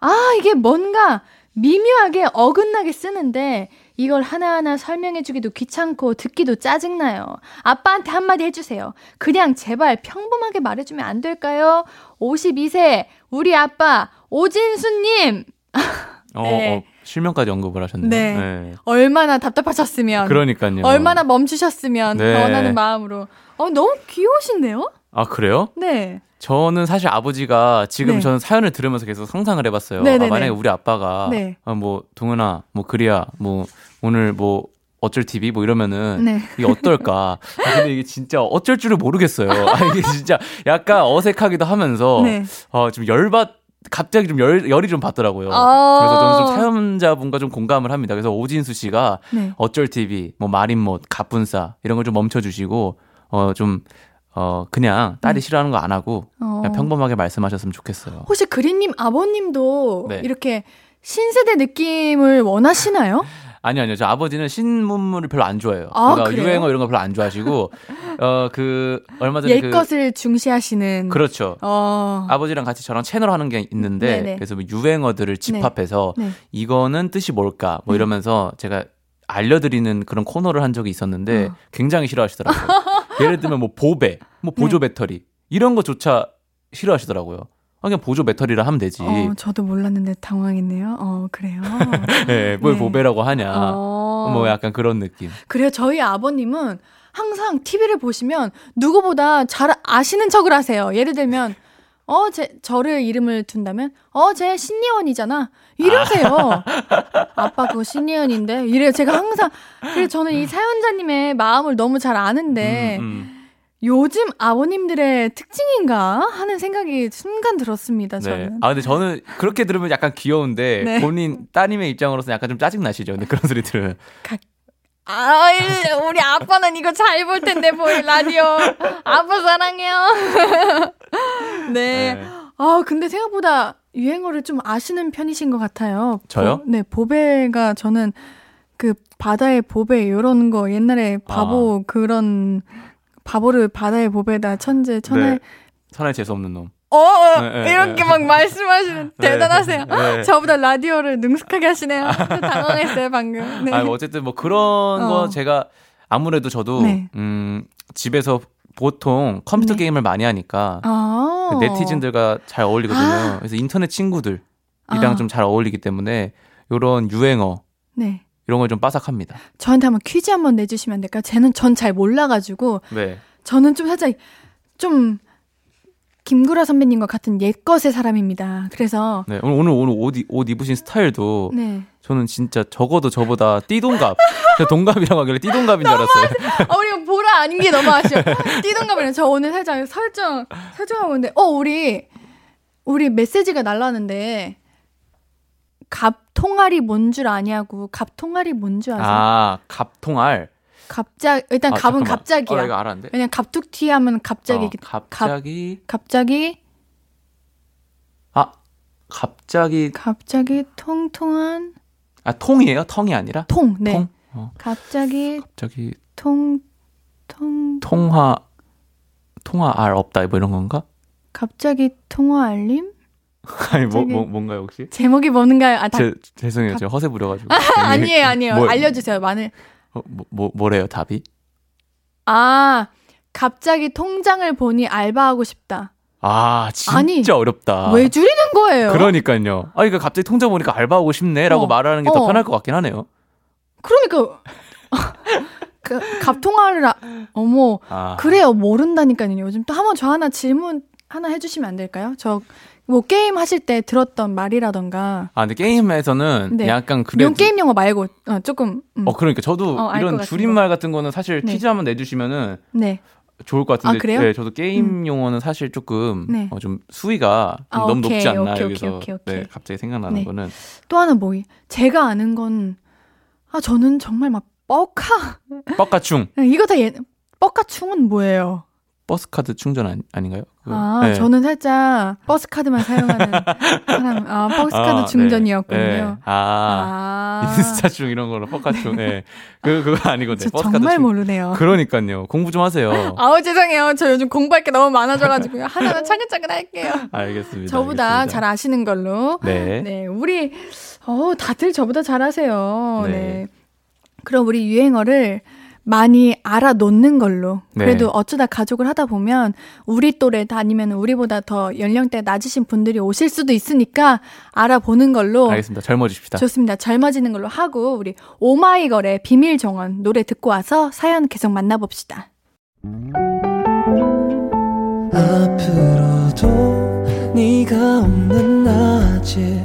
아, 이게 뭔가 미묘하게 어긋나게 쓰는데, 이걸 하나하나 설명해주기도 귀찮고 듣기도 짜증나요. 아빠한테 한마디 해주세요. 그냥 제발 평범하게 말해주면 안 될까요? 52세, 우리 아빠, 오진수님! 어, 네. 어, 실명까지 언급을 하셨네요. 네. 얼마나 답답하셨으면. 그러니까요. 얼마나 멈추셨으면 네. 원하는 마음으로. 어, 너무 귀여우신데요? 아, 그래요? 네. 저는 사실 아버지가 지금 네. 저는 사연을 들으면서 계속 상상을 해봤어요. 네네네. 아, 만약에 우리 아빠가 네. 아, 뭐 동은아, 뭐 그리야, 뭐 오늘 뭐 어쩔 TV 뭐 이러면은 네. 이게 어떨까? 아, 근데 이게 진짜 어쩔 줄을 모르겠어요. 아, 이게 진짜 약간 어색하기도 하면서 네. 어, 좀 열받 갑자기 좀 열, 열이 좀 받더라고요. 아. 그래서 저는 좀 사연자분과 좀 공감을 합니다. 그래서 오진수 씨가 네. 어쩔 TV, 뭐 말인못, 가뿐싸 이런 걸 좀 멈춰주시고 어 좀 어 그냥 딸이 싫어하는 거 안 하고 네. 어. 그냥 평범하게 말씀하셨으면 좋겠어요. 혹시 그린님 아버님도 네. 이렇게 신세대 느낌을 원하시나요? 아니요, 아니요. 저 아버지는 신문물을 별로 안 좋아해요. 아, 그러니까 그래요? 유행어 이런 거 별로 안 좋아하시고 어 그 얼마 전에 옛 그 것을 중시하시는. 그렇죠. 어. 아버지랑 같이 저랑 채널 하는 게 있는데 네네. 그래서 뭐 유행어들을 집합해서 네. 이거는 뜻이 뭘까 뭐 네. 이러면서 제가 알려드리는 그런 코너를 한 적이 있었는데 어. 굉장히 싫어하시더라고요. 예를 들면 뭐 보배, 뭐 보조 네. 배터리 이런 거조차 싫어하시더라고요. 아, 그냥 보조 배터리라 하면 되지. 어, 저도 몰랐는데 당황했네요. 어, 그래요. 네, 뭘 네. 보배라고 하냐. 어. 뭐 약간 그런 느낌. 그래요. 저희 아버님은 항상 TV를 보시면 누구보다 잘 아시는 척을 하세요. 예를 들면, 어, 제, 저를 이름을 둔다면, 어, 쟤 신예원이잖아. 이러세요. 아. 빠 그거 신예원인데. 이래요. 제가 항상, 그래서 저는 이 사연자님의 마음을 너무 잘 아는데, 음, 음. 요즘 아버님들의 특징인가 하는 생각이 순간 들었습니다, 네. 저는. 아 근데 저는 그렇게 들으면 약간 귀여운데 네. 본인 따님의 입장으로서 약간 좀 짜증 나시죠. 근데 그런 소리 들으면 아, 일- 우리 아빠는 이거 잘 볼 텐데, 보이 라디오. 아빠 사랑해요. 네. 네. 아, 근데 생각보다 유행어를 좀 아시는 편이신 것 같아요. 저요? 보- 네, 보배가 저는 그 바다의 보배 이런 거 옛날에 바보 그런 바보를 바다의 보배다 천재 천재 네. 천하의 재수 없는 놈. 어, 어 네, 네, 이렇게 네. 막 말씀하시는 네. 대단하세요. 네. 저보다 라디오를 능숙하게 하시네요. 좀 당황했어요 방금. 네. 아, 뭐 어쨌든 뭐 그런 어. 거 제가 아무래도 저도 네. 음 집에서 보통 컴퓨터 네. 게임을 많이 하니까 아. 그 네티즌들과 잘 어울리거든요. 아. 그래서 인터넷 친구들이랑 아. 좀잘 어울리기 때문에 요런 유행어 네. 이런 걸 좀 빠삭합니다. 저한테 한번 퀴즈 한번 내주시면 안 될까요? 쟤는 전 잘 몰라가지고 네. 저는 좀 살짝 좀 김구라 선배님과 같은 옛것의 사람입니다. 그래서 네. 오늘 오늘 옷, 이- 옷 입으신 스타일도 네. 저는 진짜 적어도 저보다 띠동갑. 동갑이라고 하길래 띠동갑인 줄 알았어요. 어, 우리 보라 아닌 게 너무 아쉬워. 띠동갑이랑 저 오늘 살짝 설정 설정하고 있는데 어 우리 우리 메시지가 날라왔는데 갑 통알이 뭔 줄 아냐고 갑 통알이 뭔 줄 아세요? 아, 갑 통알. 갑작 일단 아, 갑은 잠깐만. 갑자기야. 어, 나 이거 알았는데. 왜냐면 갑툭튀 하면 갑자기 어, 갑자기 갑자기 아 갑자기 갑자기 통통한 아 통이에요? 텅이 아니라 통. 네. 통? 어, 갑자기 갑자기 통 통 통화 통화 알 없다 뭐 이런 건가? 갑자기 통화 알림? 아니 뭐, 뭐 뭔가요 혹시? 제목이 뭔가요? 아, 다, 제, 죄송해요 제가 허세 부려가지고 아니에요, 아니에요. 뭐- 알려주세요. 많은. 어, 뭐, 뭐 뭐래요 답이? 아, 갑자기 통장을 보니 알바하고 싶다. 아 진짜 아니, 어렵다. 왜 줄이는 거예요? 그러니까요. 아 그러니까 갑자기 통장 보니까 알바하고 싶네라고 어, 말하는 게더 어. 편할 것 같긴 하네요. 그러니까 그 갑통화를 아, 어머 아, 그래요 모른다니까요. 요즘 또 한번 저 하나 질문 하나 해주시면 안 될까요? 저 뭐 게임 하실 때 들었던 말이라던가 아 근데 게임에서는 네. 약간 그래도 용 게임 용어 말고 어, 조금 음, 어 그러니까 저도 어, 이런 줄임말 같은 거는 사실 네. 퀴즈 한번 내 주시면은 네. 좋을 것 같은데 아, 그래요? 네, 저도 게임 용어는 사실 조금 네. 어, 좀 수위가 좀 아, 너무 오케이, 높지 않나 오케이, 여기서 오케이, 오케이, 오케이. 네, 갑자기 생각나는 네. 거는 또 하나 뭐 제가 아는 건 아 저는 정말 막 버카 버카충 이거 다 예, 버카충은 뭐예요? 버스 카드 충전 아니, 아닌가요? 그거. 아 네. 저는 살짝 버스 카드만 사용하는 사람 아 버스 카드 아, 충전이었군요. 네, 네. 아, 아. 인스타충 이런 거로 버카충 네. 그 그거 아니고 네. 저 버스 정말 충 모르네요. 그러니까요. 공부 좀 하세요. 아우 죄송해요. 저 요즘 공부할 게 너무 많아져가지고 하나는 차근차근 할게요. 알겠습니다. 저보다 알겠습니다. 잘 아시는 걸로. 네. 네, 우리 어 다들 저보다 잘 하세요. 네. 네. 그럼 우리 유행어를 많이 알아 놓는 걸로. 네. 그래도 어쩌다 가족을 하다 보면 우리 또래 아니면 우리보다 더 연령대 낮으신 분들이 오실 수도 있으니까 알아보는 걸로. 알겠습니다. 젊어지십시다. 좋습니다. 젊어지는 걸로 하고 우리 오마이걸의 비밀 정원 노래 듣고 와서 사연 계속 만나봅시다. 앞으로도 네가 없는 낮에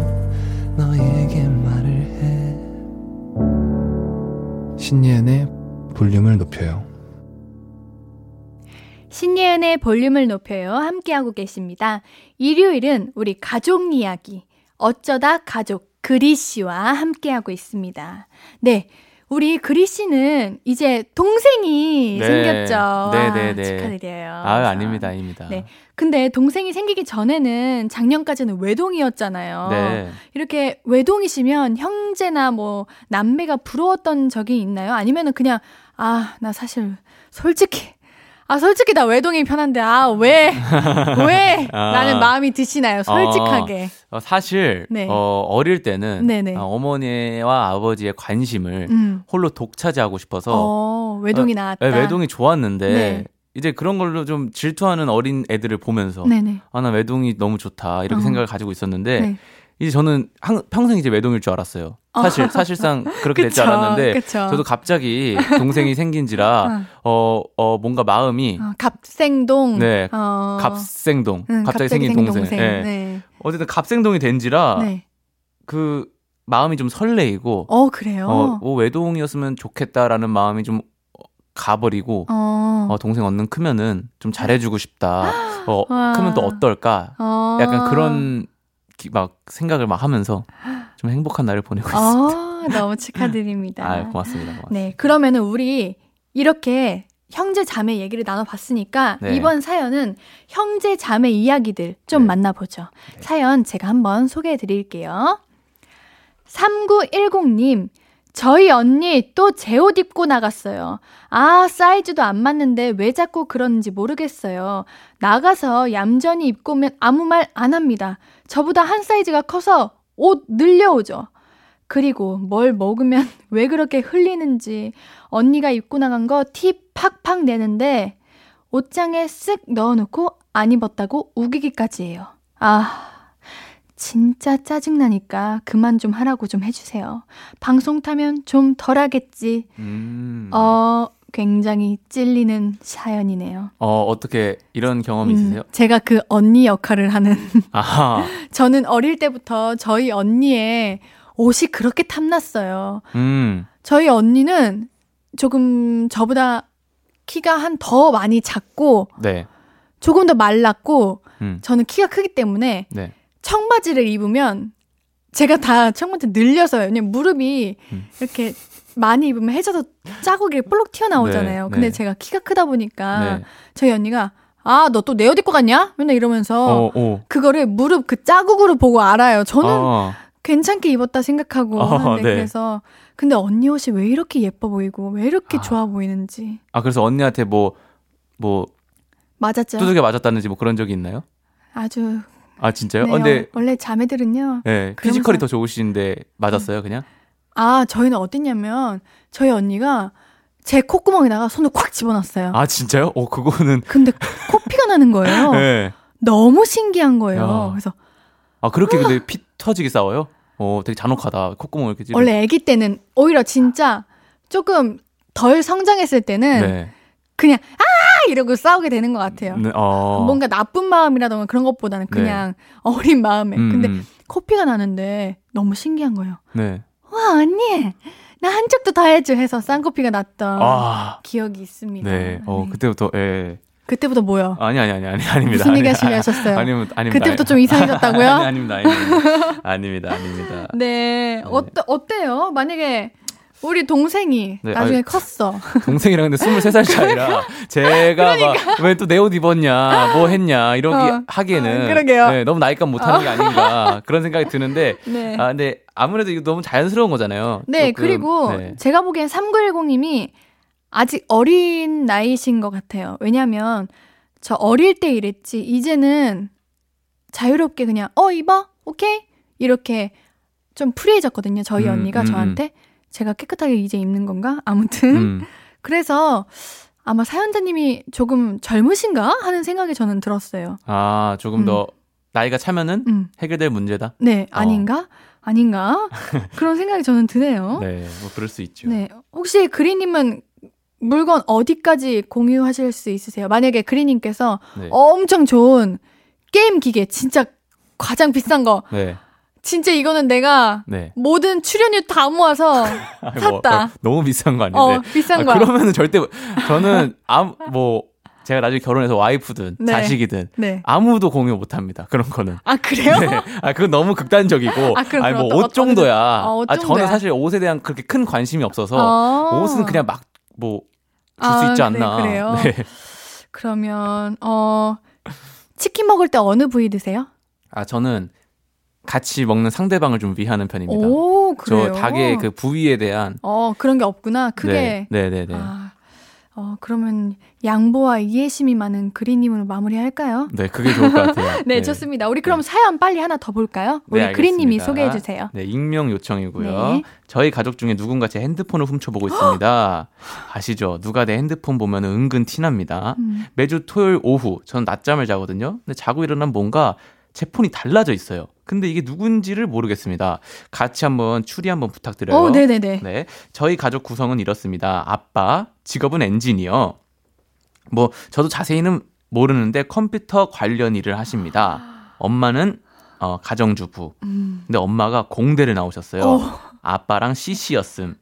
신예은의 볼륨을 높여요 신예은의 볼륨을 높여요. 함께하고 계십니다. 일요일은 우리 가족 이야기, 어쩌다 가족 그리 씨와 함께하고 있습니다. 네. 우리 그리 씨는 이제 동생이 네. 생겼죠. 네, 네, 네. 축하드려요. 아유, 아닙니다. 아닙니다. 네. 근데 동생이 생기기 전에는 작년까지는 외동이었잖아요. 네. 이렇게 외동이시면 형제나 뭐 남매가 부러웠던 적이 있나요? 아니면은 그냥 아, 나 사실 솔직히 아, 솔직히 나 외동이 편한데 아, 왜? 왜? 아. 라는 마음이 드시나요? 솔직하게. 어, 사실 네. 어, 어릴 때는 네네. 어, 어머니와 아버지의 관심을 음. 홀로 독차지하고 싶어서 어, 외동이 나왔다. 네, 외동이 좋았는데 네. 이제 그런 걸로 좀 질투하는 어린 애들을 보면서. 아 나 외동이 너무 좋다 이렇게 어. 생각을 가지고 있었는데 네. 이제 저는 항- 평생 이제 외동일 줄 알았어요. 사실 사실상 그렇게 될줄 그쵸, 알았는데 그쵸. 저도 갑자기 동생이 생긴지라 어, 어 뭔가 마음이 어, 갑생동. 네, 어, 갑생동 응, 갑자기 생긴 동생. 네. 네. 어쨌든 갑생동이 된지라 네. 그 마음이 좀 설레이고 어, 그래요? 어, 뭐 외동이었으면 좋겠다라는 마음이 좀 가버리고 어. 어, 동생 얼른 크면은 좀 잘해주고 싶다. 어, 와. 크면 또 어떨까? 어. 약간 그런 기- 막 생각을 막 하면서 좀 행복한 날을 보내고 있습니다. 어, 너무 축하드립니다. 아, 고맙습니다. 고맙습니다. 네, 그러면은 우리 이렇게 형제 자매 얘기를 나눠봤으니까 네. 이번 사연은 형제 자매 이야기들 좀 네. 만나보죠. 사연 제가 한번 소개해 드릴게요. 3910님, 저희 언니 또 제 옷 입고 나갔어요. 아, 사이즈도 안 맞는데 왜 자꾸 그러는지 모르겠어요. 나가서 얌전히 입고 오면 아무 말 안 합니다. 저보다 한 사이즈가 커서 옷 늘려오죠. 그리고 뭘 먹으면 왜 그렇게 흘리는지 언니가 입고 나간 거 티 팍팍 내는데 옷장에 쓱 넣어놓고 안 입었다고 우기기까지 해요. 아, 진짜 짜증나니까 그만 좀 하라고 좀 해주세요. 방송 타면 좀 덜 하겠지. 음. 어, 굉장히 찔리는 사연이네요. 어, 어떻게 이런 경험이 음, 있으세요? 제가 그 언니 역할을 하는 아하. 저는 어릴 때부터 저희 언니의 옷이 그렇게 탐났어요. 음. 저희 언니는 조금 저보다 키가 한 더 많이 작고 네. 조금 더 말랐고 음. 저는 키가 크기 때문에 네. 청바지를 입으면 제가 다 청바지 늘려서요. 왜냐면 무릎이 음. 이렇게 많이 입으면 해져서 자국이 볼록 튀어나오잖아요. 네, 근데 네. 제가 키가 크다 보니까 네. 저희 언니가 아, 너 또 내 옷 입고 갔냐? 맨날 이러면서 어, 어. 그거를 무릎 그 자국으로 보고 알아요. 저는 어. 괜찮게 입었다 생각하고 어, 하는데 네. 그래서 근데 언니 옷이 왜 이렇게 예뻐 보이고 왜 이렇게 아. 좋아 보이는지 아, 그래서 언니한테 뭐, 뭐, 맞았죠. 두들겨 맞았다는지 뭐 그런 적이 있나요? 아주 아, 진짜요? 네, 어, 근데, 원래 자매들은요. 예, 그러면서- 피지컬이 더 좋으신데 맞았어요, 그냥? 아 저희는 어땠냐면 저희 언니가 제 콧구멍에다가 손을 콱 집어넣었어요. 아, 진짜요? 어, 그거는. 근데 코피가 나는 거예요. 예. 너무 신기한 거예요. 야. 그래서 아, 그렇게 근데 피 터지게 싸워요? 어, 되게 잔혹하다. 콧구멍을 이렇게 찌르 원래 아기 때는 오히려 진짜 조금 덜 성장했을 때는 네. 그냥 아 이러고 싸우게 되는 것 같아요. 네, 어. 뭔가 나쁜 마음이라던가 그런 것보다는 그냥 어린 마음에. 음, 근데 음. 코피가 나는데 너무 신기한 거예요. 네. 와 언니 나 한쪽도 더 해줘 해서 쌍코피가 났던 아. 기억이 있습니다. 네. 어, 네. 그때부터, 예. 그때부터 뭐요? 아니, 아니, 아니, 아니, 아닙니다. 무슨 얘기 아니, 하시려 아, 하셨어요? 아닙니다. 아닙니다. 그때부터 좀 이상해졌다고요? 아니, 아닙니다. 아닙니다. 아닙니다. 아닙니다. 네. 어때, 어때요? 만약에 우리 동생이 네, 나중에 아유, 컸어. 동생이랑 근데 23살 차이라 제가 막왜 또 내 옷 입었냐, 뭐 했냐, 이러기 그러니까. 어. 하기에는 아, 그러게요. 네, 너무 나이값 못하는 게 아닌가 그런 생각이 드는데 네. 아 근데 아무래도 이거 너무 자연스러운 거잖아요. 네, 조금, 그리고 네. 제가 보기엔 3910님이 아직 어린 나이신 것 같아요. 왜냐면 저 어릴 때 이랬지. 이제는 자유롭게 그냥 어 입어 오케이 이렇게 좀 프리해졌거든요. 저희 음, 언니가 음, 저한테 제가 깨끗하게 이제 입는 건가? 아무튼 음, 그래서 아마 사연자님이 조금 젊으신가 하는 생각이 저는 들었어요. 아 조금 음. 더 나이가 차면은 음, 해결될 문제다. 네 아닌가? 아닌가? 그런 생각이 저는 드네요. 네, 뭐 그럴 수 있죠. 네. 혹시 그리님은 물건 어디까지 공유하실 수 있으세요? 만약에 그리님께서 네. 엄청 좋은 게임 기계, 진짜 가장 비싼 거, 네, 진짜 이거는 내가 네. 모든 출연료 다 모아서 아니, 샀다. 뭐, 너무 비싼 거 아닌데. 어, 비싼 아, 거야. 그러면은 절대 저는 아무 뭐 제가 나중에 결혼해서 와이프든 네. 자식이든 네. 아무도 공유 못 합니다. 그런 거는. 아, 그래요? 네. 아, 그건 너무 극단적이고. 아, 그럼 아니, 뭐, 어떤- 옷 어떤- 정도야. 어, 옷 아, 정도야. 저는 사실 옷에 대한 그렇게 큰 관심이 없어서. 어. 옷은 그냥 막, 뭐, 줄수 아, 있지 그래, 않나. 그래요? 네. 그러면, 어, 치킨 먹을 때 어느 부위 드세요? 아, 저는 같이 먹는 상대방을 좀 위하는 편입니다. 오? 저 닭의 그 부위에 대한. 어, 그런 게 없구나. 크게. 네, 네, 네. 네. 아, 어, 그러면 양보와 이해심이 많은 그리님으로 마무리할까요? 네, 그게 좋을 것 같아요. 네, 좋습니다. 우리 그럼 사연 빨리 하나 더 볼까요? 우리 네, 알겠습니다. 소개해 주세요. 네, 익명 요청이고요. 네. 저희 가족 중에 누군가 제 핸드폰을 훔쳐보고 있습니다. 아시죠? 누가 내 핸드폰 보면 은근 티납니다. 음. 매주 토요일 오후 저는 낮잠을 자거든요. 근데 자고 일어나면 뭔가 제 폰이 달라져 있어요. 근데 이게 누군지를 모르겠습니다. 같이 한번 추리 한번 부탁드려요. 어, 네네네. 네. 저희 가족 구성은 이렇습니다. 아빠, 직업은 엔지니어. 뭐, 저도 자세히는 모르는데 컴퓨터 관련 일을 하십니다. 엄마는, 어, 가정주부. 음. 근데 엄마가 공대를 나오셨어요. 어. 아빠랑 CC였음.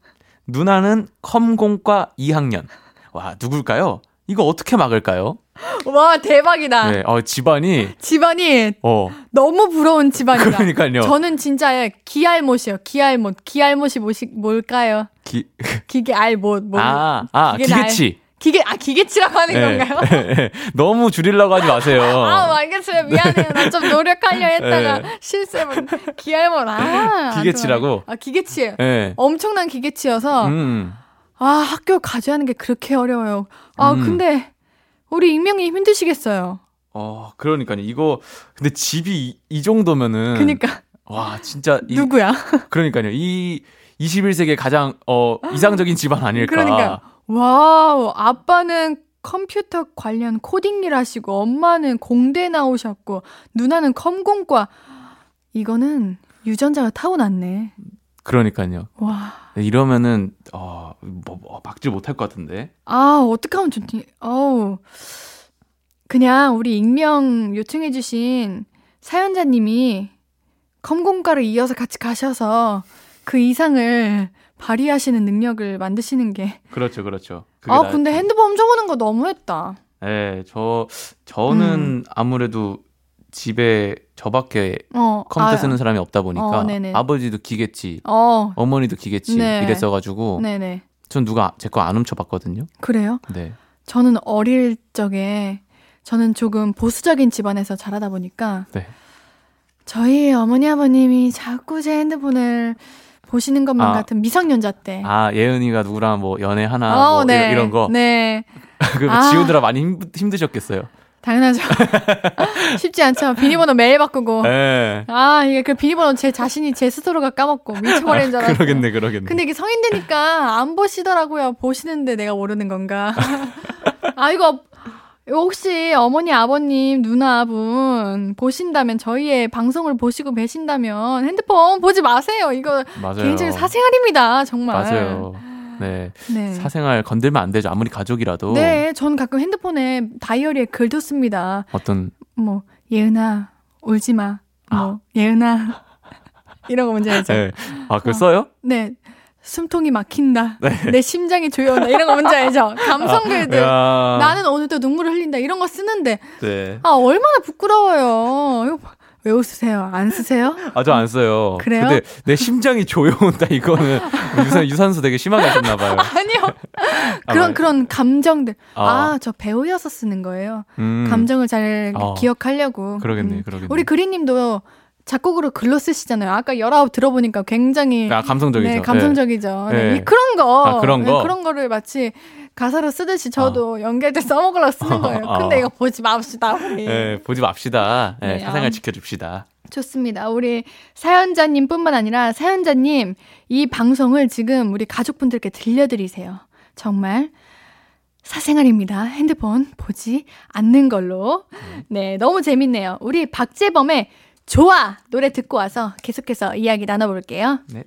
누나는 컴공과 2학년. 와, 누굴까요? 이거 어떻게 막을까요? 와, 대박이다. 네, 어, 집안이, 집안이 어, 너무 부러운 집안이다. 그러니까요. 저는 진짜 기알못이요. 기알못. 기알못이 뭐시, 뭘까요? 기, 기계 알못. 뭐. 아, 아, 기계 기계치. 기계, 아, 기계치라고 하는 네. 건가요? 너무 줄이려고 하지 마세요. 아, 알겠어요. 미안해요. 나 좀 노력하려 했다가 네. 실수해버 기알못. 아. 기계치라고? 아, 기계치예요. 네. 엄청난 기계치여서 음. 아 학교 가져야하는 게 그렇게 어려워요. 아 음. 근데 우리 익명님 힘드시겠어요. 어, 그러니까요. 이거 근데 집이 이, 이 정도면은 그니까 와, 진짜 이, 누구야? 그러니까요. 이 21세기의 가장 어 이상적인 집안 아닐까. 그러니까 wow 아빠는 컴퓨터 관련 코딩 일 하시고 엄마는 공대 나오셨고 누나는 컴공과 이거는 유전자가 타고났네. 그러니까요. 와. 이러면은 어, 뭐, 뭐 막지 못할 것 같은데. 아, 어떻게 하면 좋지? 어우. 그냥 우리 익명 요청해 주신 사연자님이 검공과를 이어서 같이 가셔서 그 이상을 발휘하시는 능력을 만드시는 게. 그렇죠, 그렇죠. 아, 근데 핸드폰 훔쳐보는 거 너무했다. 네, 저, 저는 음. 아무래도 집에 저밖에 어, 컴퓨터 아, 쓰는 사람이 없다 보니까 어. 아버지도 기계치, 어, 어머니도 기계치 네. 이랬어가지고 네네. 전 누가 제 거 안 훔쳐봤거든요. 그래요? 네. 저는 어릴 적에 저는 조금 보수적인 집안에서 자라다 보니까 네. 저희 어머니 아버님이 자꾸 제 핸드폰을 보시는 것만 아. 같은 미성년자 때. 아 예은이가 누구랑 뭐 연애 하나 뭐 이런, 이런 거. 네, 그 아. 지우느라 많이 힘, 힘드셨겠어요. 당연하죠. 쉽지 않죠. 비밀번호 매일 바꾸고. 네. 아, 이게 그 비밀번호 제 자신이 제 스스로가 까먹고 미쳐버리는 줄 알았어요. 그러겠네, 그러겠네. 근데 이게 성인 되니까 안 보시더라고요. 보시는데 내가 모르는 건가. 아, 이거 혹시 어머니, 아버님, 누나분 보신다면 저희의 방송을 보시고 계신다면 핸드폰 보지 마세요. 이거 맞아요. 개인적인 사생활입니다. 정말. 맞아요. 네. 네. 사생활 건들면 안 되죠. 아무리 가족이라도. 네, 전 가끔 핸드폰에 다이어리에 글도 씁니다. 어떤 뭐 예은아 울지 마. 뭐 예은아 이런 거 뭔지 알죠? 네. 아, 그걸 써요? 네. 숨통이 막힌다. 내 심장이 조여온다. 이런 거 뭔지 알죠? 감성글들. 야. 나는 오늘도 눈물을 흘린다. 이런 거 쓰는데 네. 아 얼마나 부끄러워요. 이거 봐. 왜 웃으세요? 안 쓰세요? 아, 저 안 써요. 그래요? 근데 내 심장이 조여온다, 이거는. 유산, 유산소 되게 심하게 하셨나봐요. 아니요. 아, 그런 말- 그런 감정들. 아. 아, 저 배우여서 쓰는 거예요. 음, 감정을 잘 어. 기억하려고. 그러겠네, 음. 그러겠네. 우리 그리님도 작곡으로 글로 쓰시잖아요. 아까 열아홉 들어보니까 굉장히 아, 감성적이죠. 네, 감성적이죠. 네. 네. 이 그런 거, 아, 그런 거? 네, 그런 거를 마치 가사로 쓰듯이 저도 연결돼 써먹으려고 쓰는 거예요. 어. 근데 이거 보지 맙시다 우리. 네. 네, 보지 맙시다. 네, 네, 사생활 아. 지켜줍시다. 좋습니다. 우리 사연자님 뿐만 아니라 사연자님 이 방송을 지금 우리 가족분들께 들려드리세요. 정말 사생활입니다. 핸드폰 보지 않는 걸로. 네, 너무 재밌네요. 우리 박재범의 좋아 노래 듣고 와서 계속해서 이야기 나눠볼게요. 네.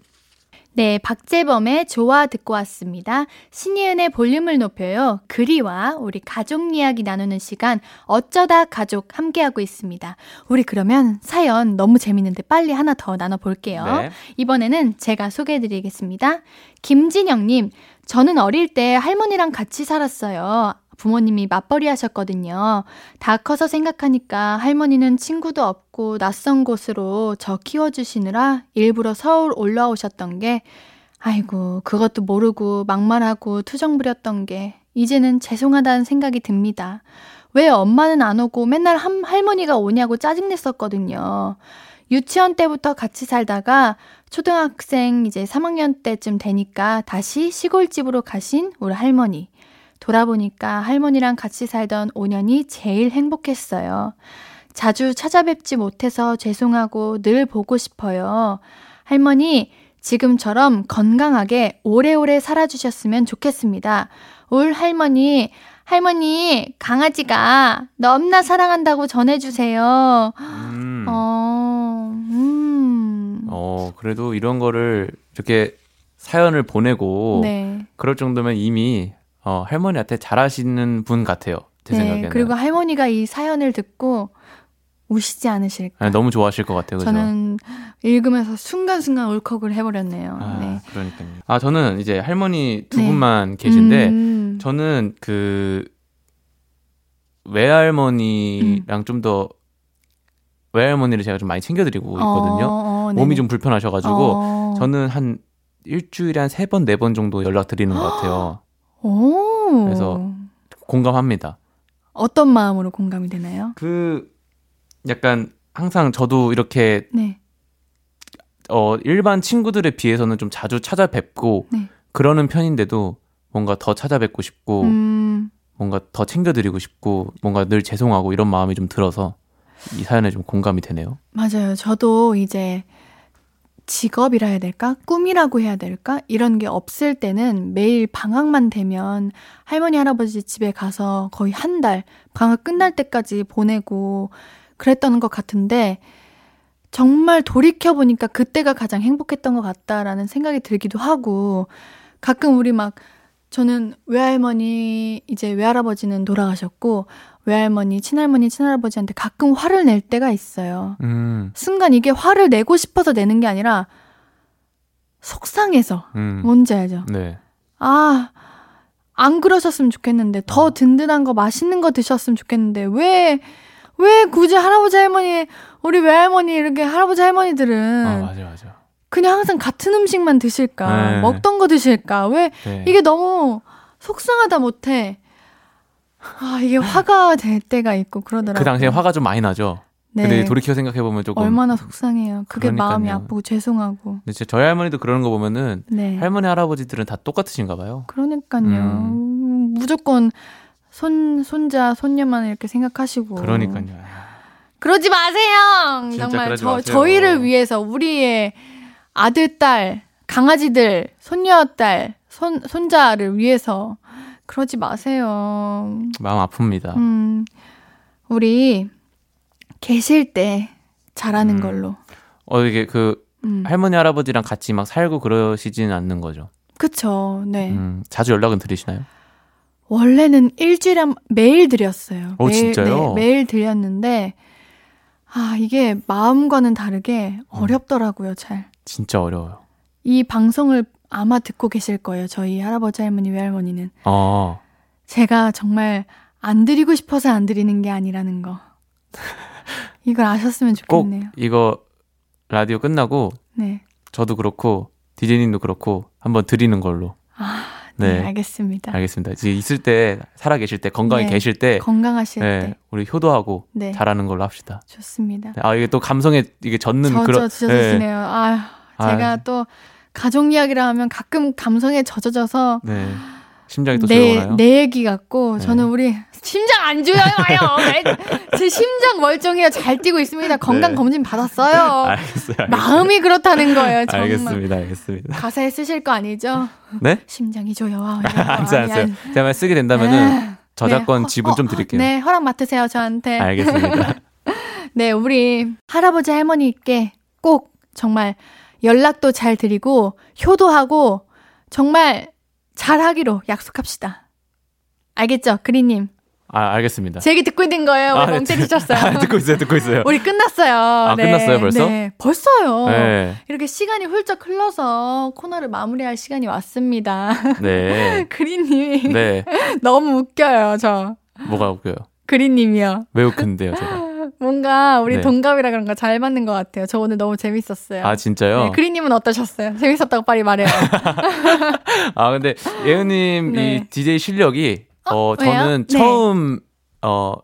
네, 박재범의 좋아 듣고 왔습니다. 신예은의 볼륨을 높여요. 그리와 우리 가족 이야기 나누는 시간 어쩌다 가족 함께하고 있습니다. 우리 그러면 사연 너무 재밌는데 빨리 하나 더 나눠볼게요. 네. 이번에는 제가 소개해드리겠습니다. 김진영님, 저는 어릴 때 할머니랑 같이 살았어요. 부모님이 맞벌이 하셨거든요. 다 커서 생각하니까 할머니는 친구도 없고 낯선 곳으로 저 키워주시느라 일부러 서울 올라오셨던 게, 아이고, 그것도 모르고 막말하고 투정 부렸던 게, 이제는 죄송하다는 생각이 듭니다. 왜 엄마는 안 오고 맨날 한, 할머니가 오냐고 짜증냈었거든요. 유치원 때부터 같이 살다가 초등학생 이제 3학년 때쯤 되니까 다시 시골집으로 가신 우리 할머니. 돌아보니까 할머니랑 같이 살던 5년이 제일 행복했어요. 자주 찾아뵙지 못해서 죄송하고 늘 보고 싶어요. 할머니, 지금처럼 건강하게 오래오래 살아주셨으면 좋겠습니다. 올 할머니, 할머니, 강아지가 너무나 사랑한다고 전해주세요. 음. 어, 음. 어, 그래도 이런 거를 이렇게 사연을 보내고 네. 그럴 정도면 이미 어, 할머니한테 잘하시는 분 같아요. 제 네. 생각에는. 그리고 할머니가 이 사연을 듣고 우시지 않으실까. 아, 너무 좋아하실 것 같아요. 그죠? 저는 읽으면서 순간순간 울컥을 해버렸네요. 아, 네. 그러니까요. 아, 저는 이제 할머니 두 네. 분만 계신데 음. 저는 그 외할머니랑 음. 좀더 외할머니를 제가 좀 많이 챙겨드리고 있거든요. 어, 어, 몸이 네네. 좀 불편하셔가지고 어. 저는 한 일주일에 한 세 번 네 번 정도 연락 드리는 것 같아요. 오. 그래서 공감합니다. 어떤 마음으로 공감이 되나요? 그 약간 항상 저도 이렇게 네. 어 일반 친구들에 비해서는 좀 자주 찾아뵙고 네. 그러는 편인데도 뭔가 더 찾아뵙고 싶고 음. 뭔가 더 챙겨드리고 싶고 뭔가 늘 죄송하고 이런 마음이 좀 들어서 이 사연에 좀 공감이 되네요. 맞아요. 저도 이제 직업이라 해야 될까? 꿈이라고 해야 될까? 이런 게 없을 때는 매일 방학만 되면 할머니, 할아버지 집에 가서 거의 한 달, 방학 끝날 때까지 보내고 그랬던 것 같은데, 정말 돌이켜보니까 그때가 가장 행복했던 것 같다라는 생각이 들기도 하고, 가끔 우리 막, 저는 외할머니, 이제 외할아버지는 돌아가셨고, 외할머니, 친할머니, 친할아버지한테 가끔 화를 낼 때가 있어요. 음, 순간 이게 화를 내고 싶어서 내는 게 아니라, 속상해서. 음. 뭔지 알죠? 네. 아, 안 그러셨으면 좋겠는데, 더 어. 든든한 거, 맛있는 거 드셨으면 좋겠는데, 왜, 왜 굳이 할아버지, 할머니, 우리 외할머니, 이렇게 할아버지, 할머니들은 아, 맞아, 맞아. 그냥 항상 같은 음식만 드실까? 네. 먹던 거 드실까? 왜 네. 이게 너무 속상하다 못해. 아, 이게 화가 될 때가 있고 그러더라고요. 그 당시에 화가 좀 많이 나죠. 네. 근데 돌이켜 생각해 보면 조금 얼마나 속상해요. 그게 마음이 그러니까요. 아프고 죄송하고. 근데 제 저희 할머니도 그러는 거 보면은 네. 할머니 할아버지들은 다 똑같으신가 봐요. 그러니까요. 음. 무조건 손 손자 손녀만 이렇게 생각하시고. 그러니까요. 그러지 마세요. 정말 저 마세요. 저희를 위해서 우리의 아들 딸 강아지들 손녀 딸 손 손자를 위해서 그러지 마세요. 마음 아픕니다. 음. 우리 계실 때 잘하는 음. 걸로. 어 이게 그 음. 할머니 할아버지랑 같이 막 살고 그러시지는 않는 거죠. 그쵸. 네. 음, 자주 연락은 드리시나요? 원래는 일주일에 한- 매일 드렸어요. 어, 매일, 진짜요? 네, 매일 드렸는데 아 이게 마음과는 다르게 어렵더라고요. 잘. 진짜 어려워요. 이 방송을 아마 듣고 계실 거예요. 저희 할아버지 할머니 외할머니는 어, 제가 정말 안 드리고 싶어서 안 드리는 게 아니라는 거. 이걸 아셨으면 꼭 좋겠네요. 이거 라디오 끝나고 네. 저도 그렇고 디제님도 그렇고 한번 드리는 걸로. 아, 네, 네. 알겠습니다. 알겠습니다. 이제 있을 때 살아 계실 때 건강히 네. 계실 때 건강하실 네, 때. 우리 효도하고 네. 잘하는 걸로 합시다. 좋습니다. 네, 아 이게 또 감성에 이게 젖는 젖어 그런 젖어지네요. 아, 제가 아. 또 가족 이야기를 하면 가끔 감성에 젖어져서 네. 심장이 또 내, 조용하나요? 내 얘기 같고 네. 저는 우리 심장 안 조여요. 제 심장 멀쩡해요. 잘 뛰고 있습니다. 건강 네. 검진 받았어요. 알겠어요. 알겠어요. 마음이 그렇다는 거예요. 정말. 알겠습니다. 알겠습니다. 가사에 쓰실 거 아니죠? 네? 심장이 조여와. 안 써요, 안 써요. 제가 만약 쓰게 된다면은 저작권 네. 지분 어, 좀 어, 드릴게요. 네, 허락 맡으세요, 저한테. 알겠습니다. 네, 우리 할아버지 할머니께 꼭 정말 연락도 잘 드리고 효도하고 정말 잘하기로 약속합시다. 알겠죠, 그리님? 아, 알겠습니다. 제 얘기 듣고 있는 거예요. 아, 네, 멍 때리셨어요. 아, 듣고 있어요, 듣고 있어요. 우리 끝났어요. 아, 끝났어요, 벌써? 네, 벌써요. 네. 이렇게 시간이 훌쩍 흘러서 코너를 마무리할 시간이 왔습니다. 네. 그리님이 네. 너무 웃겨요, 저. 뭐가 웃겨요? 그리님이요. 왜 웃긴데요, 제가? 뭔가 우리 네. 동갑이라 그런가 잘 맞는 것 같아요. 저 오늘 너무 재밌었어요. 아, 진짜요? 네, 그리님은 어떠셨어요? 재밌었다고 빨리 말해요. 아, 근데 예은님 네. 이 DJ 실력이 어, 왜요? 저는 네. 처음 어,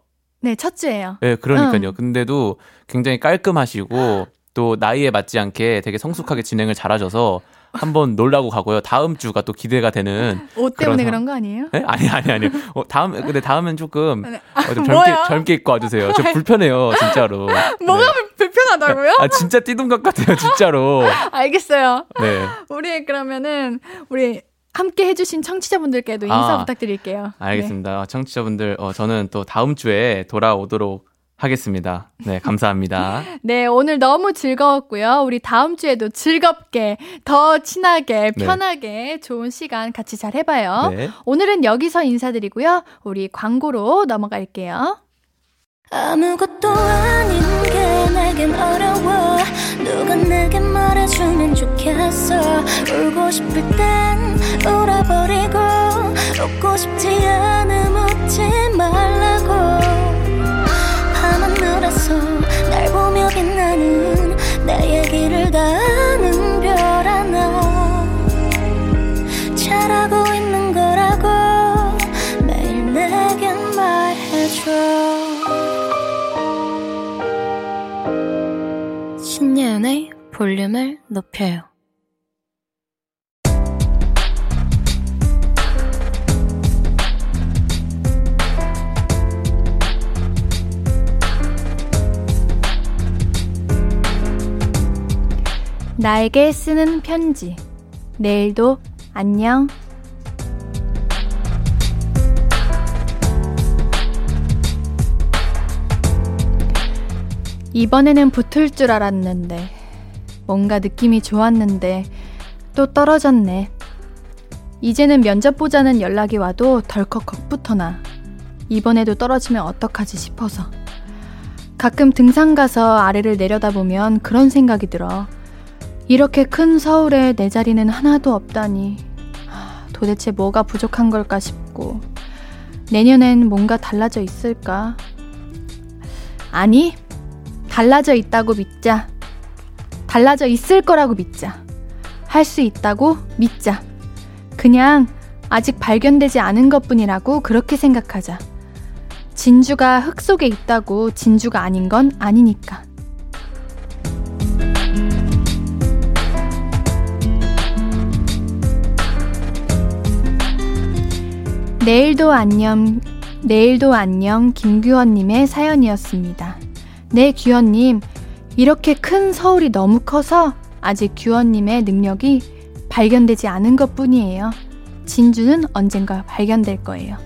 네, 첫 주예요. 예, 그러니까요. 응. 근데도 굉장히 깔끔하시고 또 나이에 맞지 않게 되게 성숙하게 진행을 잘하셔서 한번 놀라고 가고요. 다음 주가 또 기대가 되는 옷 때문에 그런 그런 거 아니에요? 예? 아니 아니 아니. 어, 다음 근데 다음엔 조금 네. 어, 좀 젊게 뭐요? 젊게 입고 와주세요. 저 불편해요, 진짜로. 뭐가 네. 불편하다고요? 아 진짜 띠동갑 같아요, 진짜로. 알겠어요. 네, 우리 그러면은 우리 함께 해주신 청취자분들께도 인사 아, 부탁드릴게요. 알겠습니다. 청취자분들, 어, 저는 또 다음 주에 돌아오도록 하겠습니다. 네, 감사합니다. 네. 네, 오늘 너무 즐거웠고요. 우리 다음 주에도 즐겁게, 더 친하게, 네. 편하게 좋은 시간 같이 잘 해봐요. 네. 오늘은 여기서 인사드리고요. 우리 광고로 넘어갈게요. 아무것도 아닌 게 내겐 어려워 누가 내게 말해주면 좋겠어 울고 싶을 땐 울어버리고 웃고 싶지 않음 웃지 말라고 며 빛나는 내 얘기를 다 아는 별 하나 잘하고 있는 거라고 매일 내겐 말해줘 신예은의 볼륨을 높여요. 나에게 쓰는 편지. 내일도 안녕. 이번에는 붙을 줄 알았는데, 뭔가 느낌이 좋았는데, 또 떨어졌네. 이제는 면접 보자는 연락이 와도 덜컥 겁부터나. 이번에도 떨어지면 어떡하지 싶어서. 가끔 등산 가서 아래를 내려다보면 그런 생각이 들어. 이렇게 큰 서울에 내 자리는 하나도 없다니. 도대체 뭐가 부족한 걸까 싶고. 내년엔 뭔가 달라져 있을까? 아니, 달라져 있다고 믿자. 달라져 있을 거라고 믿자. 할 수 있다고 믿자. 그냥 아직 발견되지 않은 것 뿐이라고 그렇게 생각하자. 진주가 흙 속에 있다고 진주가 아닌 건 아니니까. 내일도 안녕, 내일도 안녕 김규원님의 사연이었습니다. 네, 규원님. 이렇게 큰 서울이 너무 커서 아직 규원님의 능력이 발견되지 않은 것 뿐이에요. 진주는 언젠가 발견될 거예요.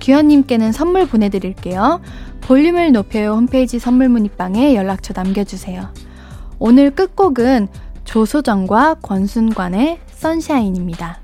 규현님께는 선물 보내드릴게요. 볼륨을 높여요 홈페이지 선물 문의방에 연락처 남겨주세요. 오늘 끝곡은 조소정과 권순관의 선샤인입니다.